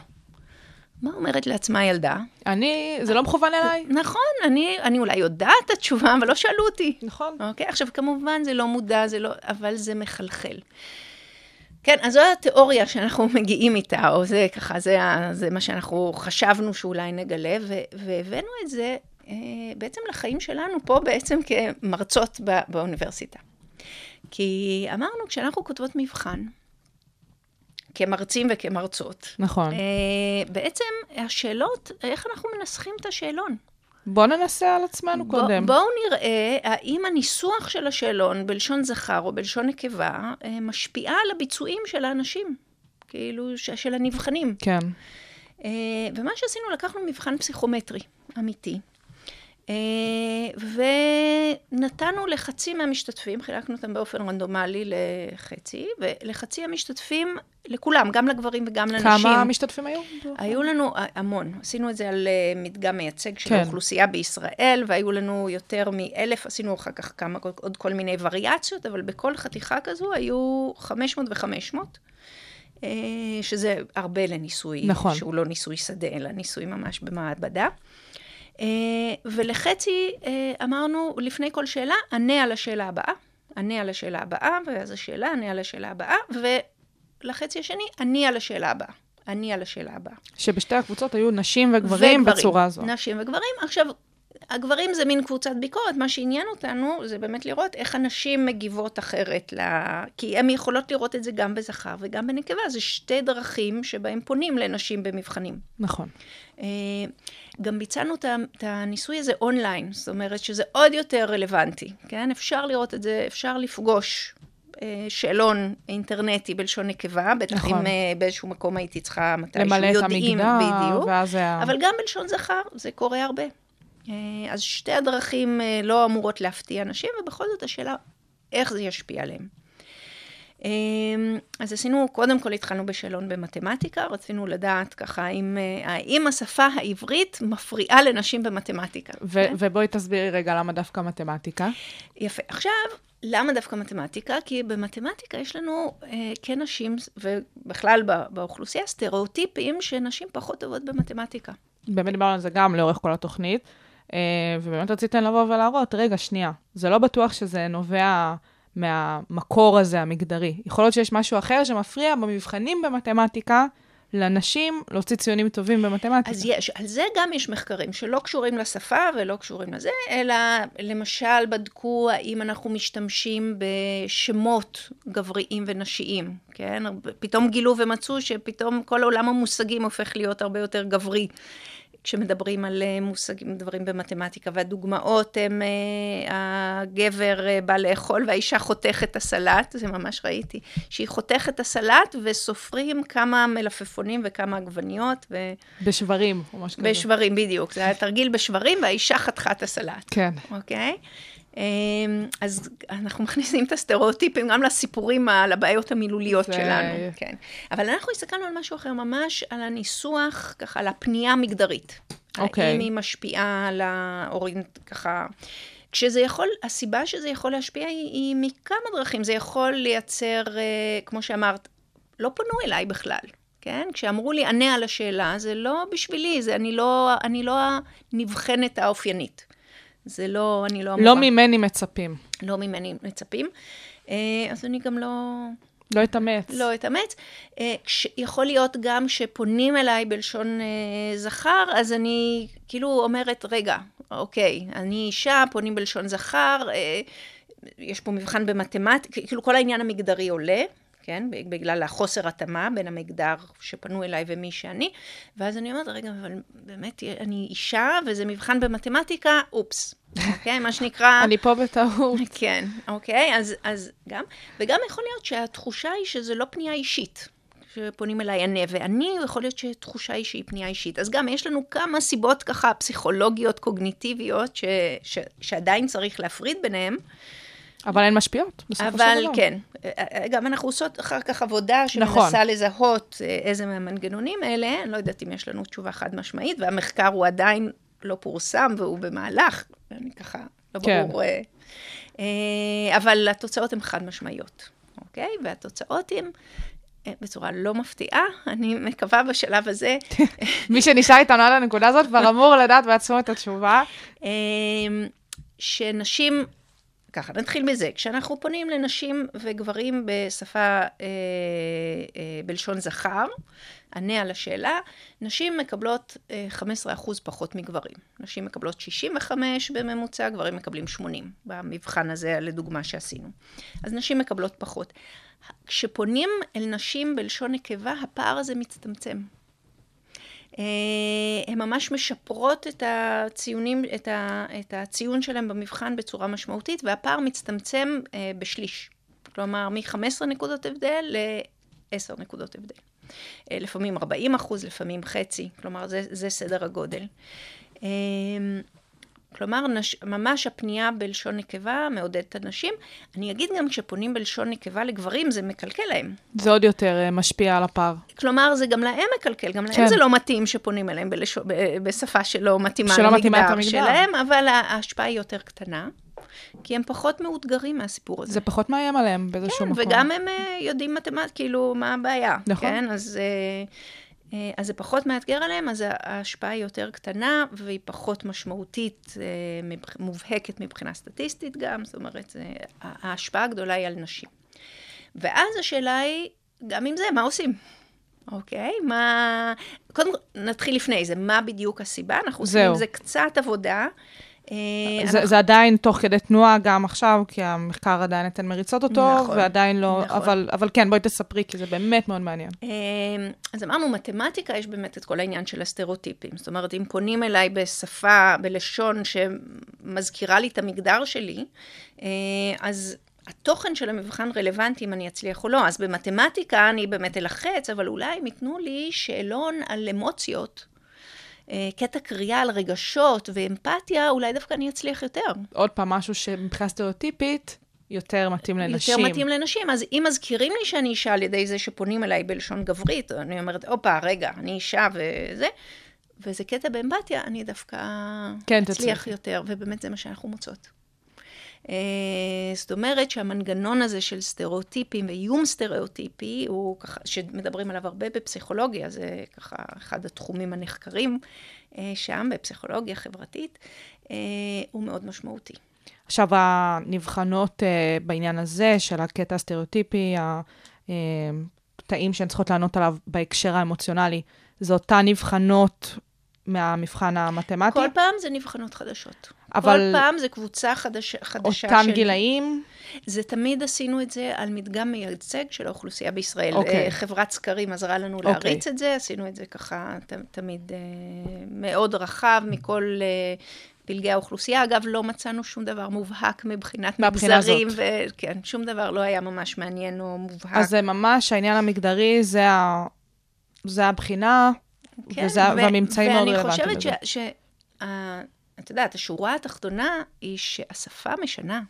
מה אומרת לעצמה ילדה? אני, זה לא מכוון אליי. נכון, אני, אני אולי יודעת את התשובה, אבל לא שאלו אותי. נכון. אוקיי? עכשיו, כמובן, זה לא מודע, זה לא, אבל זה מחלחל. כן, אז זו התיאוריה שאנחנו [LAUGHS] מגיעים איתה, או זה ככה, זה, זה מה שאנחנו חשבנו שאולי נגלה, ו, והבאנו את זה אה, בעצם לחיים שלנו פה בעצם כמרצות בא, באוניברסיטה. כי אמרנו, כשאנחנו כותבות מבחן, כמרצים וכמרצות, נכון. אה, בעצם השאלות, איך אנחנו מנסחים את השאלון. בוא ננסה על עצמנו בוא- קודם. בואו נראה האם הניסוח של השאלון בלשון זכר או בלשון נקבה אה, משפיעה על הביצועים של האנשים, כאילו, של הנבחנים. כן. אה, ומה שעשינו, לקחנו מבחן פסיכומטרי אמיתי, ונתנו לחצי מהמשתתפים, חילקנו אותם באופן רנדומלי לחצי, ולחצי המשתתפים, לכולם, גם לגברים וגם לנשים. כמה משתתפים היו? היו לנו המון, עשינו את זה על אה, מדגם מייצג של כן. האוכלוסייה בישראל, והיו לנו יותר מאלף, עשינו אחר כך כמה, עוד כל מיני וריאציות, אבל בכל חתיכה כזו היו 500 ו-500, שזה הרבה לניסוי, נכון. שהוא לא ניסוי שדה, אלא ניסוי ממש במעבדה. אה, ולחצי אה, אמרנו, לפני כל שאלה, ענה על השאלה הבאה, ענה על השאלה הבאה, ואז השאלה, ענה על השאלה הבאה, ולחצי השני, עני על השאלה הבאה. עני על השאלה הבאה. שבשתי הקבוצות היו נשים וגברים בצורה הזו. נשים וגברים. עכשיו, הגברים זה מין קבוצת ביקורת, מה שעניין אותנו זה באמת לראות איך הנשים מגיבות אחרת, ל... כי הן יכולות לראות את זה גם בזכר וגם בנקבה, זה שתי דרכים שבהם פונים לנשים במבחנים. נכון. אה, גם ביצענו את הניסוי הזה אונליין, זאת אומרת שזה עוד יותר רלוונטי, כן? אפשר לראות את זה, אפשר לפגוש אה, שאלון אינטרנטי בלשון נקבה, בטח נכון. אם אה, באיזשהו מקום הייתי צריכה מתישהו למלא את יודעים, המגדר, בדיוק. ואז. אבל גם בלשון זכר, זה קורה הרבה. אה, אז שתי הדרכים אה, לא אמורות להפתיע אנשים, ובכל זאת השאלה, איך זה ישפיע עליהם. אה, אז עשינו, קודם כל התחלנו בשאלון במתמטיקה, רצינו לדעת ככה, אם, האם השפה העברית מפריעה לנשים במתמטיקה. ו- כן? ובואי תסבירי רגע למה דווקא מתמטיקה. יפה. עכשיו, למה דווקא מתמטיקה? כי במתמטיקה יש לנו אה, כן נשים, ובכלל בא- באוכלוסייה, סטריאוטיפים שנשים פחות טובות במתמטיקה. באמת דיברנו על זה גם לאורך כל התוכנית, ובאמת רציתם לבוא ולהראות, רגע, שנייה, זה לא בטוח שזה נובע מהמקור הזה המגדרי. יכול להיות שיש משהו אחר שמפריע במבחנים במתמטיקה לנשים להוציא ציונים טובים במתמטיקה. אז יש, על זה גם יש מחקרים שלא קשורים לשפה ולא קשורים לזה, אלא למשל בדקו האם אנחנו משתמשים בשמות גבריים ונשיים, כן? פתאום גילו ומצאו שפתאום כל עולם המושגים הופך להיות הרבה יותר גברי. כשמדברים על אה, מושגים, דברים במתמטיקה, והדוגמאות הן, אה, הגבר אה, בא לאכול והאישה חותכת הסלט, זה ממש ראיתי, שהיא חותכת הסלט וסופרים כמה מלפפונים וכמה עגבניות, ו... בשברים, או משהו כזה. בשברים, בדיוק. זה היה תרגיל בשברים, והאישה חתכה את הסלט, כן. אוקיי? אמ, אז אנחנו מכניסים את הסטריאוטיפים גם לסיפורים, על הבעיות המילוליות זה- שלנו, כן. אבל אנחנו הסתכלנו על משהו אחר, ממש על הניסוח, ככה, על הפנייה המגדרית. אוקיי. האם היא משפיעה על האורינט, ככה... כשזה יכול, הסיבה שזה יכול להשפיע היא, היא מכמה דרכים. זה יכול לייצר, אה, כמו שאמרת, לא פנו אליי בכלל, כן? כשאמרו לי, ענה על השאלה, זה לא בשבילי, זה אני לא, אני לא הנבחנת האופיינית. זה לא, אני לא אמורה. לא ממני מצפים. לא ממני מצפים. אה, אז אני גם לא, לא אתאמץ. לא אתאמץ. אה, יכול להיות גם שפונים אליי בלשון אה, זכר, אז אני כאילו אומרת, רגע, אוקיי, אני אישה, פונים בלשון זכר, יש פה מבחן במתמטיקה, כאילו כל העניין המגדרי עולה. כן, בגלל החוסר התאמה בין המגדר שפנו אליי ומי שאני, ואז אני אומרת, רגע, אבל באמת, אני אישה וזה מבחן במתמטיקה, אופס, אוקיי? מה שנקרא... [LAUGHS] אני פה בטעות. [LAUGHS] כן, אוקיי, אז, אז גם, וגם יכול להיות שהתחושה היא שזה לא פנייה אישית. שפונים אליי ענה, ואני, יכול להיות שתחושה היא שהיא פנייה אישית. אז גם יש לנו כמה סיבות ככה פסיכולוגיות, קוגניטיביות, ש, ש, שעדיין צריך להפריד ביניהן, אבל הן משפיעות, בסופו של דבר. אבל כן, גם אנחנו עושות אחר כך עבודה שמנסה נכון. לזהות אה, איזה מהמנגנונים האלה, אני לא יודעת אם יש לנו תשובה חד משמעית, והמחקר הוא עדיין לא פורסם והוא במהלך, אני ככה, לא כן. ברור. אה, אה, אבל התוצאות הן חד משמעיות, אוקיי? והתוצאות הן, בצורה לא מפתיעה, אני מקווה בשלב הזה, [LAUGHS] מי שנשאר איתנו על הנקודה הזאת כבר אמור לדעת בעצמו את התשובה. שנשים, ככה, נתחיל מזה, כשאנחנו פונים לנשים וגברים בשפה, אה, אה, בלשון זכר, ענה על השאלה, נשים מקבלות אה, 15% פחות מגברים. נשים מקבלות 65 בממוצע, גברים מקבלים 80, במבחן הזה, לדוגמה שעשינו. אז נשים מקבלות פחות. כשפונים אל נשים בלשון נקבה, הפער הזה מצטמצם. אה, הן ממש משפרות את הציונים, את, ה, את הציון שלהם במבחן בצורה משמעותית, והפער מצטמצם אה, בשליש. כלומר, מ-15 נקודות הבדל ל-10 נקודות הבדל. אה, לפעמים 40 אחוז, לפעמים חצי, כלומר, זה, זה סדר הגודל. כלומר, נש... ממש הפנייה בלשון נקבה מעודדת את הנשים. אני אגיד גם, כשפונים בלשון נקבה לגברים, זה מקלקל להם. זה עוד יותר אה, משפיע על הפער. כלומר, זה גם להם מקלקל, גם להם כן. זה לא מתאים שפונים אליהם בלשון, ב- בשפה שלא מתאימה שלא מתאימה את למגדר המגדר. שלהם, אבל ההשפעה היא יותר קטנה, כי הם פחות מאותגרים מהסיפור הזה. זה פחות מאיים עליהם באיזשהו כן, מקום. וגם הם אה, יודעים מתמטית, כאילו, מה הבעיה. נכון. כן, אז, אה, אז זה פחות מאתגר עליהם, אז ההשפעה היא יותר קטנה, והיא פחות משמעותית, אה, מובהקת מבחינה סטטיסטית גם, זאת אומרת, ההשפעה הגדולה היא על נשים. ואז השאלה היא, גם עם זה, מה עושים? אוקיי, מה... קודם כל, נתחיל לפני זה, מה בדיוק הסיבה? אנחנו עושים. עם זה קצת עבודה. אה, זה, אנחנו- זה עדיין תוך כדי תנועה גם עכשיו, כי המחקר עדיין אתן מריצות אותו, נכון, ועדיין לא, נכון. אבל, אבל כן, בואי תספרי, כי זה באמת מאוד מעניין. אמ, אז אמרנו, מתמטיקה, יש באמת את כל העניין של הסטריאוטיפים. זאת אומרת, אם פונים אליי בשפה, בלשון שמזכירה לי את המגדר שלי, אה, אז התוכן של המבחן רלוונטי אם אני אצליח או לא. אז במתמטיקה אני באמת אלחץ, אבל אולי הם ייתנו לי שאלון על אמוציות. אה, קטע קריאה על רגשות ואמפתיה, אולי דווקא אני אצליח יותר. עוד פעם, משהו שמבחינה סטריאוטיפית יותר מתאים לנשים. יותר מתאים לנשים. אז אם מזכירים לי שאני אישה על ידי זה שפונים אליי בלשון גברית, אני אומרת, הופה, רגע, אני אישה וזה, וזה קטע באמפתיה, אני דווקא כן, אצליח תצליחי. יותר, ובאמת זה מה שאנחנו מוצאות. אה, זאת אומרת שהמנגנון הזה של סטריאוטיפים ואיום סטריאוטיפי, הוא ככה, שמדברים עליו הרבה בפסיכולוגיה, זה ככה אחד התחומים הנחקרים אה, שם, בפסיכולוגיה חברתית, אה, הוא מאוד משמעותי. עכשיו, הנבחנות uh, בעניין הזה של הקטע הסטריאוטיפי, הקטעים שהן צריכות לענות עליו בהקשר האמוציונלי, זה אותן נבחנות מהמבחן המתמטי? כל פעם זה נבחנות חדשות. אבל- כל פעם זה קבוצה חדש, חדשה אותם של... גילאים? זה תמיד עשינו את זה על מדגם מייצג של האוכלוסייה בישראל. אוקיי. אה, חברת סקרים עזרה לנו אוקיי. להריץ את זה, עשינו את זה ככה ת, תמיד אה, מאוד רחב מכל אה, פלגי האוכלוסייה. אגב, לא מצאנו שום דבר מובהק מבחינת מגזרים. הזאת. וכן, שום דבר לא היה ממש מעניין או מובהק. אז זה ממש, העניין המגדרי, זה, ה... זה הבחינה, וזה, כן, ו- והממצאים מאוד ואני רלוונטיים חושבת לזה. ש... ש... את יודעת, השורה התחתונה היא שהשפה משנה.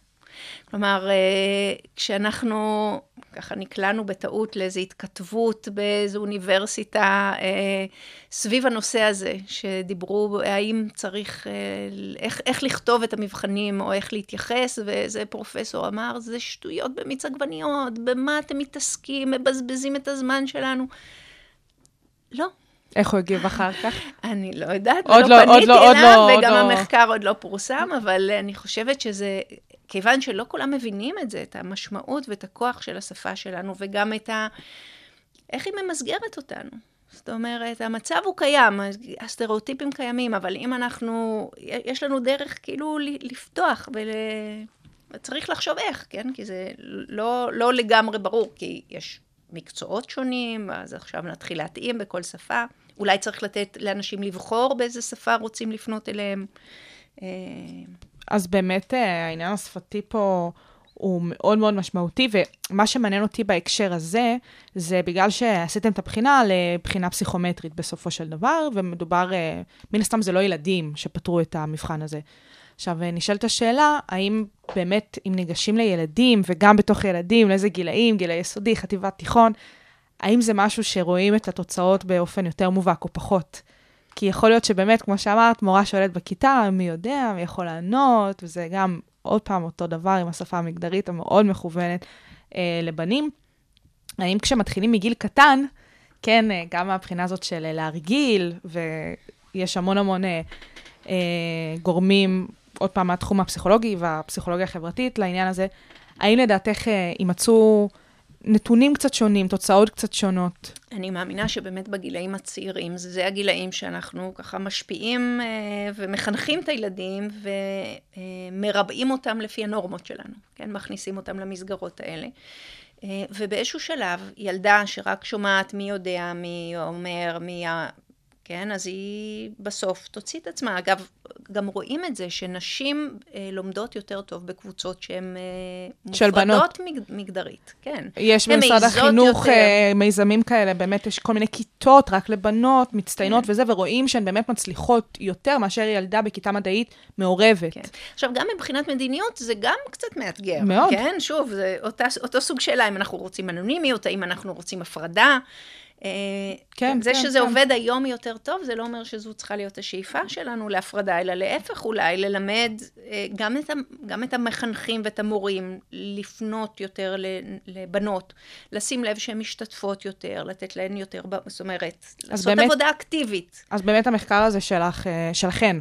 כלומר, אה, כשאנחנו ככה נקלענו בטעות לאיזו התכתבות באיזו אוניברסיטה אה, סביב הנושא הזה, שדיברו האם צריך, אה, איך, איך לכתוב את המבחנים או איך להתייחס, ואיזה פרופסור אמר, זה שטויות במיץ עגבניות, במה אתם מתעסקים, מבזבזים את הזמן שלנו. לא, איך הוא הגיב אחר כך? אני לא יודעת, עוד לא, לא, עוד פניתי לא, עוד אליו, לא, עוד וגם לא. המחקר עוד לא פורסם, אבל אני חושבת שזה, כיוון שלא כולם מבינים את זה, את המשמעות ואת הכוח של השפה שלנו, וגם את ה... איך היא ממסגרת אותנו. זאת אומרת, המצב הוא קיים, הסטריאוטיפים קיימים, אבל אם אנחנו, יש לנו דרך כאילו לפתוח ול... צריך לחשוב איך, כן? כי זה לא, לא לגמרי ברור, כי יש מקצועות שונים, אז עכשיו נתחיל להתאים בכל שפה. אולי צריך לתת לאנשים לבחור באיזה שפה רוצים לפנות אליהם. אה, אז באמת אה, העניין השפתי פה הוא מאוד מאוד משמעותי, ומה שמעניין אותי בהקשר הזה, זה בגלל שעשיתם את הבחינה לבחינה פסיכומטרית בסופו של דבר, ומדובר, אה, מן הסתם זה לא ילדים שפתרו את המבחן הזה. עכשיו, אה, נשאלת השאלה, האם באמת, אם ניגשים לילדים, וגם בתוך ילדים, לאיזה גילאים, גילי יסודי, חטיבת תיכון, האם זה משהו שרואים את התוצאות באופן יותר מובהק או פחות? כי יכול להיות שבאמת, כמו שאמרת, מורה שואלת בכיתה, מי יודע, מי יכול לענות, וזה גם, עוד פעם, אותו דבר עם השפה המגדרית המאוד מכוונת אה, לבנים. האם כשמתחילים מגיל קטן, כן, אה, גם מהבחינה הזאת של אה, להרגיל, ויש המון המון אה, אה, גורמים, עוד פעם, מהתחום הפסיכולוגי והפסיכולוגיה החברתית לעניין הזה, האם לדעתך אה, יימצאו נתונים קצת שונים, תוצאות קצת שונות? אני מאמינה שבאמת בגילאים הצעירים, זה, הגילאים שאנחנו ככה משפיעים אה, ומחנכים את הילדים ומרבעים אותם לפי הנורמות שלנו, כן? מכניסים אותם למסגרות האלה. אה, ובאיזשהו שלב, ילדה שרק שומעת מי יודע, מי אומר, מי. כן, אז היא בסוף תוציא את עצמה. אגב, גם רואים את זה שנשים אה, לומדות יותר טוב בקבוצות שהן אה. מופרדות מג, מגדרית, כן. יש במשרד החינוך. אה, מיזמים כאלה, באמת יש כל מיני כיתות רק לבנות, מצטיינות כן. וזה, ורואים שהן באמת מצליחות יותר מאשר ילדה בכיתה מדעית מעורבת. כן. עכשיו, גם מבחינת מדיניות, זה גם קצת מאתגר. מאוד. כן, שוב, זה אותה, אותו סוג שאלה, אם אנחנו רוצים אנונימיות, האם אנחנו רוצים הפרדה. אה, כן, זה כן, שזה כן. עובד היום יותר טוב, זה לא אומר שזו צריכה להיות השאיפה שלנו להפרדה, אלא להפך אולי, ללמד אה, גם את, גם את המחנכים ואת המורים לפנות יותר ל- לבנות, לשים לב שהן משתתפות יותר, לתת להן יותר, זאת אומרת, לעשות באמת- עבודה אקטיבית. אז באמת המחקר הזה שלך, אה, שלכן,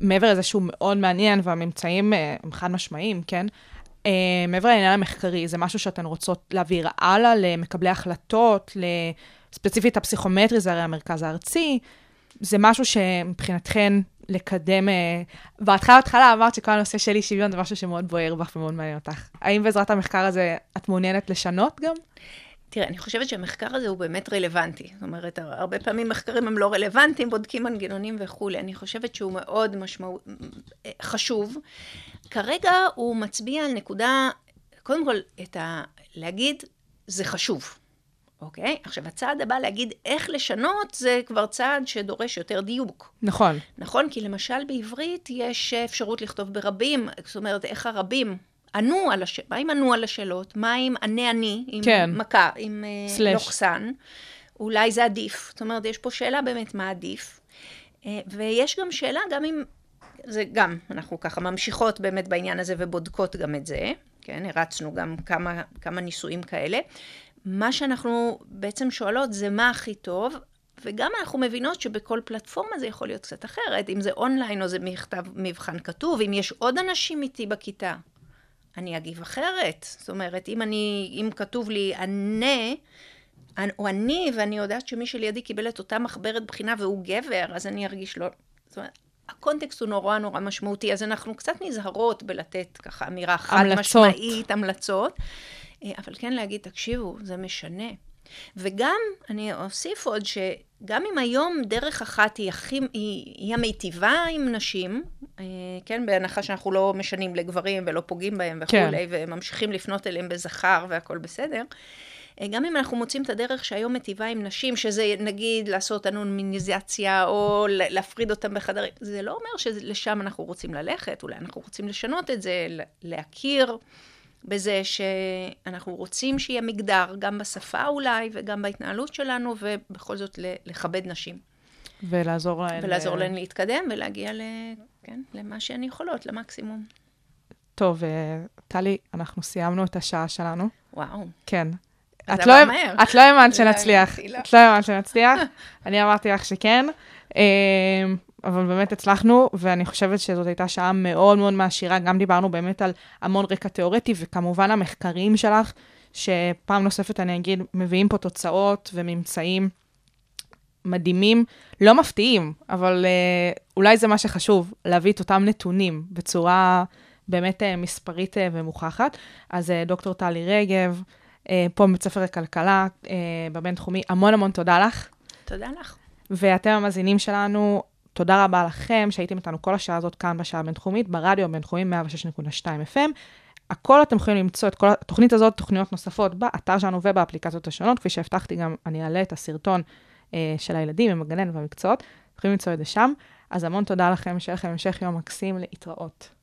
מעבר לזה שהוא מאוד מעניין והממצאים הם חד משמעיים, כן? אה, מעבר לעניין המחקרי, זה משהו שאתן רוצות להעביר הלאה למקבלי החלטות, ספציפית הפסיכומטרי, זה הרי המרכז הארצי, זה משהו שמבחינתכן לקדם, אה, בהתחלה בהתחלה אמרת שכל הנושא של אי שוויון זה משהו שמאוד בוער בך ומאוד מעניין אותך. האם בעזרת המחקר הזה את מעוניינת לשנות גם? תראה, אני חושבת שהמחקר הזה הוא באמת רלוונטי. זאת אומרת, הרבה פעמים מחקרים הם לא רלוונטיים, בודקים מנגנונים וכולי. אני חושבת שהוא מאוד משמעות, חשוב. כרגע הוא מצביע על נקודה, קודם כל, את ה... להגיד, זה חשוב. אוקיי? עכשיו, הצעד הבא להגיד איך לשנות, זה כבר צעד שדורש יותר דיוק. נכון. נכון? כי למשל בעברית יש אפשרות לכתוב ברבים, זאת אומרת, איך הרבים ענו על השאלות, מה אם ענו על השאלות? מה אם ענה אני, עם כן. מכה, עם אה. לוחסן? אולי זה עדיף. זאת אומרת, יש פה שאלה באמת מה עדיף. אה, ויש גם שאלה, גם אם, זה גם, אנחנו ככה ממשיכות באמת בעניין הזה ובודקות גם את זה, כן, הרצנו גם כמה, כמה ניסויים כאלה. מה שאנחנו בעצם שואלות זה מה הכי טוב, וגם אנחנו מבינות שבכל פלטפורמה זה יכול להיות קצת אחרת, אם זה אונליין או זה מכתב מבחן כתוב, אם יש עוד אנשים איתי בכיתה, אני אגיב אחרת. זאת אומרת, אם אני, אם כתוב לי ענה, או אני, ואני יודעת שמי שלידי קיבל את אותה מחברת בחינה והוא גבר, אז אני ארגיש לא... זאת אומרת, הקונטקסט הוא נורא נורא משמעותי, אז אנחנו קצת נזהרות בלתת ככה אמירה חד. משמעית, המלצות, אבל כן להגיד, תקשיבו, זה משנה. וגם, אני אוסיף עוד, שגם אם היום דרך אחת היא, הכי, היא, היא המיטיבה עם נשים, אה, כן, בהנחה שאנחנו לא משנים לגברים ולא פוגעים בהם וכולי, כן. וממשיכים לפנות אליהם בזכר והכל בסדר, אה, גם אם אנחנו מוצאים את הדרך שהיום מיטיבה עם נשים, שזה נגיד לעשות אנונימיזציה או להפריד אותם בחדרים, זה לא אומר שלשם אנחנו רוצים ללכת, אולי אנחנו רוצים לשנות את זה, להכיר בזה שאנחנו רוצים שיהיה מגדר, גם בשפה אולי וגם בהתנהלות שלנו, ובכל זאת לכבד נשים. ולעזור להן. ולעזור אה, להן להתקדם ולהגיע ל... כן, למה שהן יכולות, למקסימום. טוב, אה, טלי, אנחנו סיימנו את השעה שלנו. וואו. כן. את עבר לא, מהר. את לא האמנת לא שנצליח. לא. את לא האמנת שנצליח. [LAUGHS] אני אמרתי לך שכן. אבל באמת הצלחנו, ואני חושבת שזאת הייתה שעה מאוד מאוד מעשירה. גם דיברנו באמת על המון רקע תיאורטי, וכמובן המחקרים שלך, שפעם נוספת אני אגיד, מביאים פה תוצאות וממצאים מדהימים, לא מפתיעים, אבל אה, אולי זה מה שחשוב, להביא את אותם נתונים בצורה באמת אה, מספרית אה, ומוכחת. אז אה, דוקטור טלי רגב, אה, פה מבית ספר לכלכלה, אה, בבינתחומי, המון המון תודה לך. תודה לך. ואתם המאזינים שלנו, תודה רבה לכם שהייתם איתנו כל השעה הזאת כאן בשעה הבינתחומית, ברדיו הבינתחומי 106.2 FM. הכל אתם יכולים למצוא את כל התוכנית הזאת, תוכניות נוספות, באתר שלנו ובאפליקציות השונות. כפי שהבטחתי גם, אני אעלה את הסרטון אה, של הילדים עם הגנן והמקצועות. יכולים למצוא את זה שם. אז המון תודה לכם, שיהיה לכם המשך יום מקסים להתראות.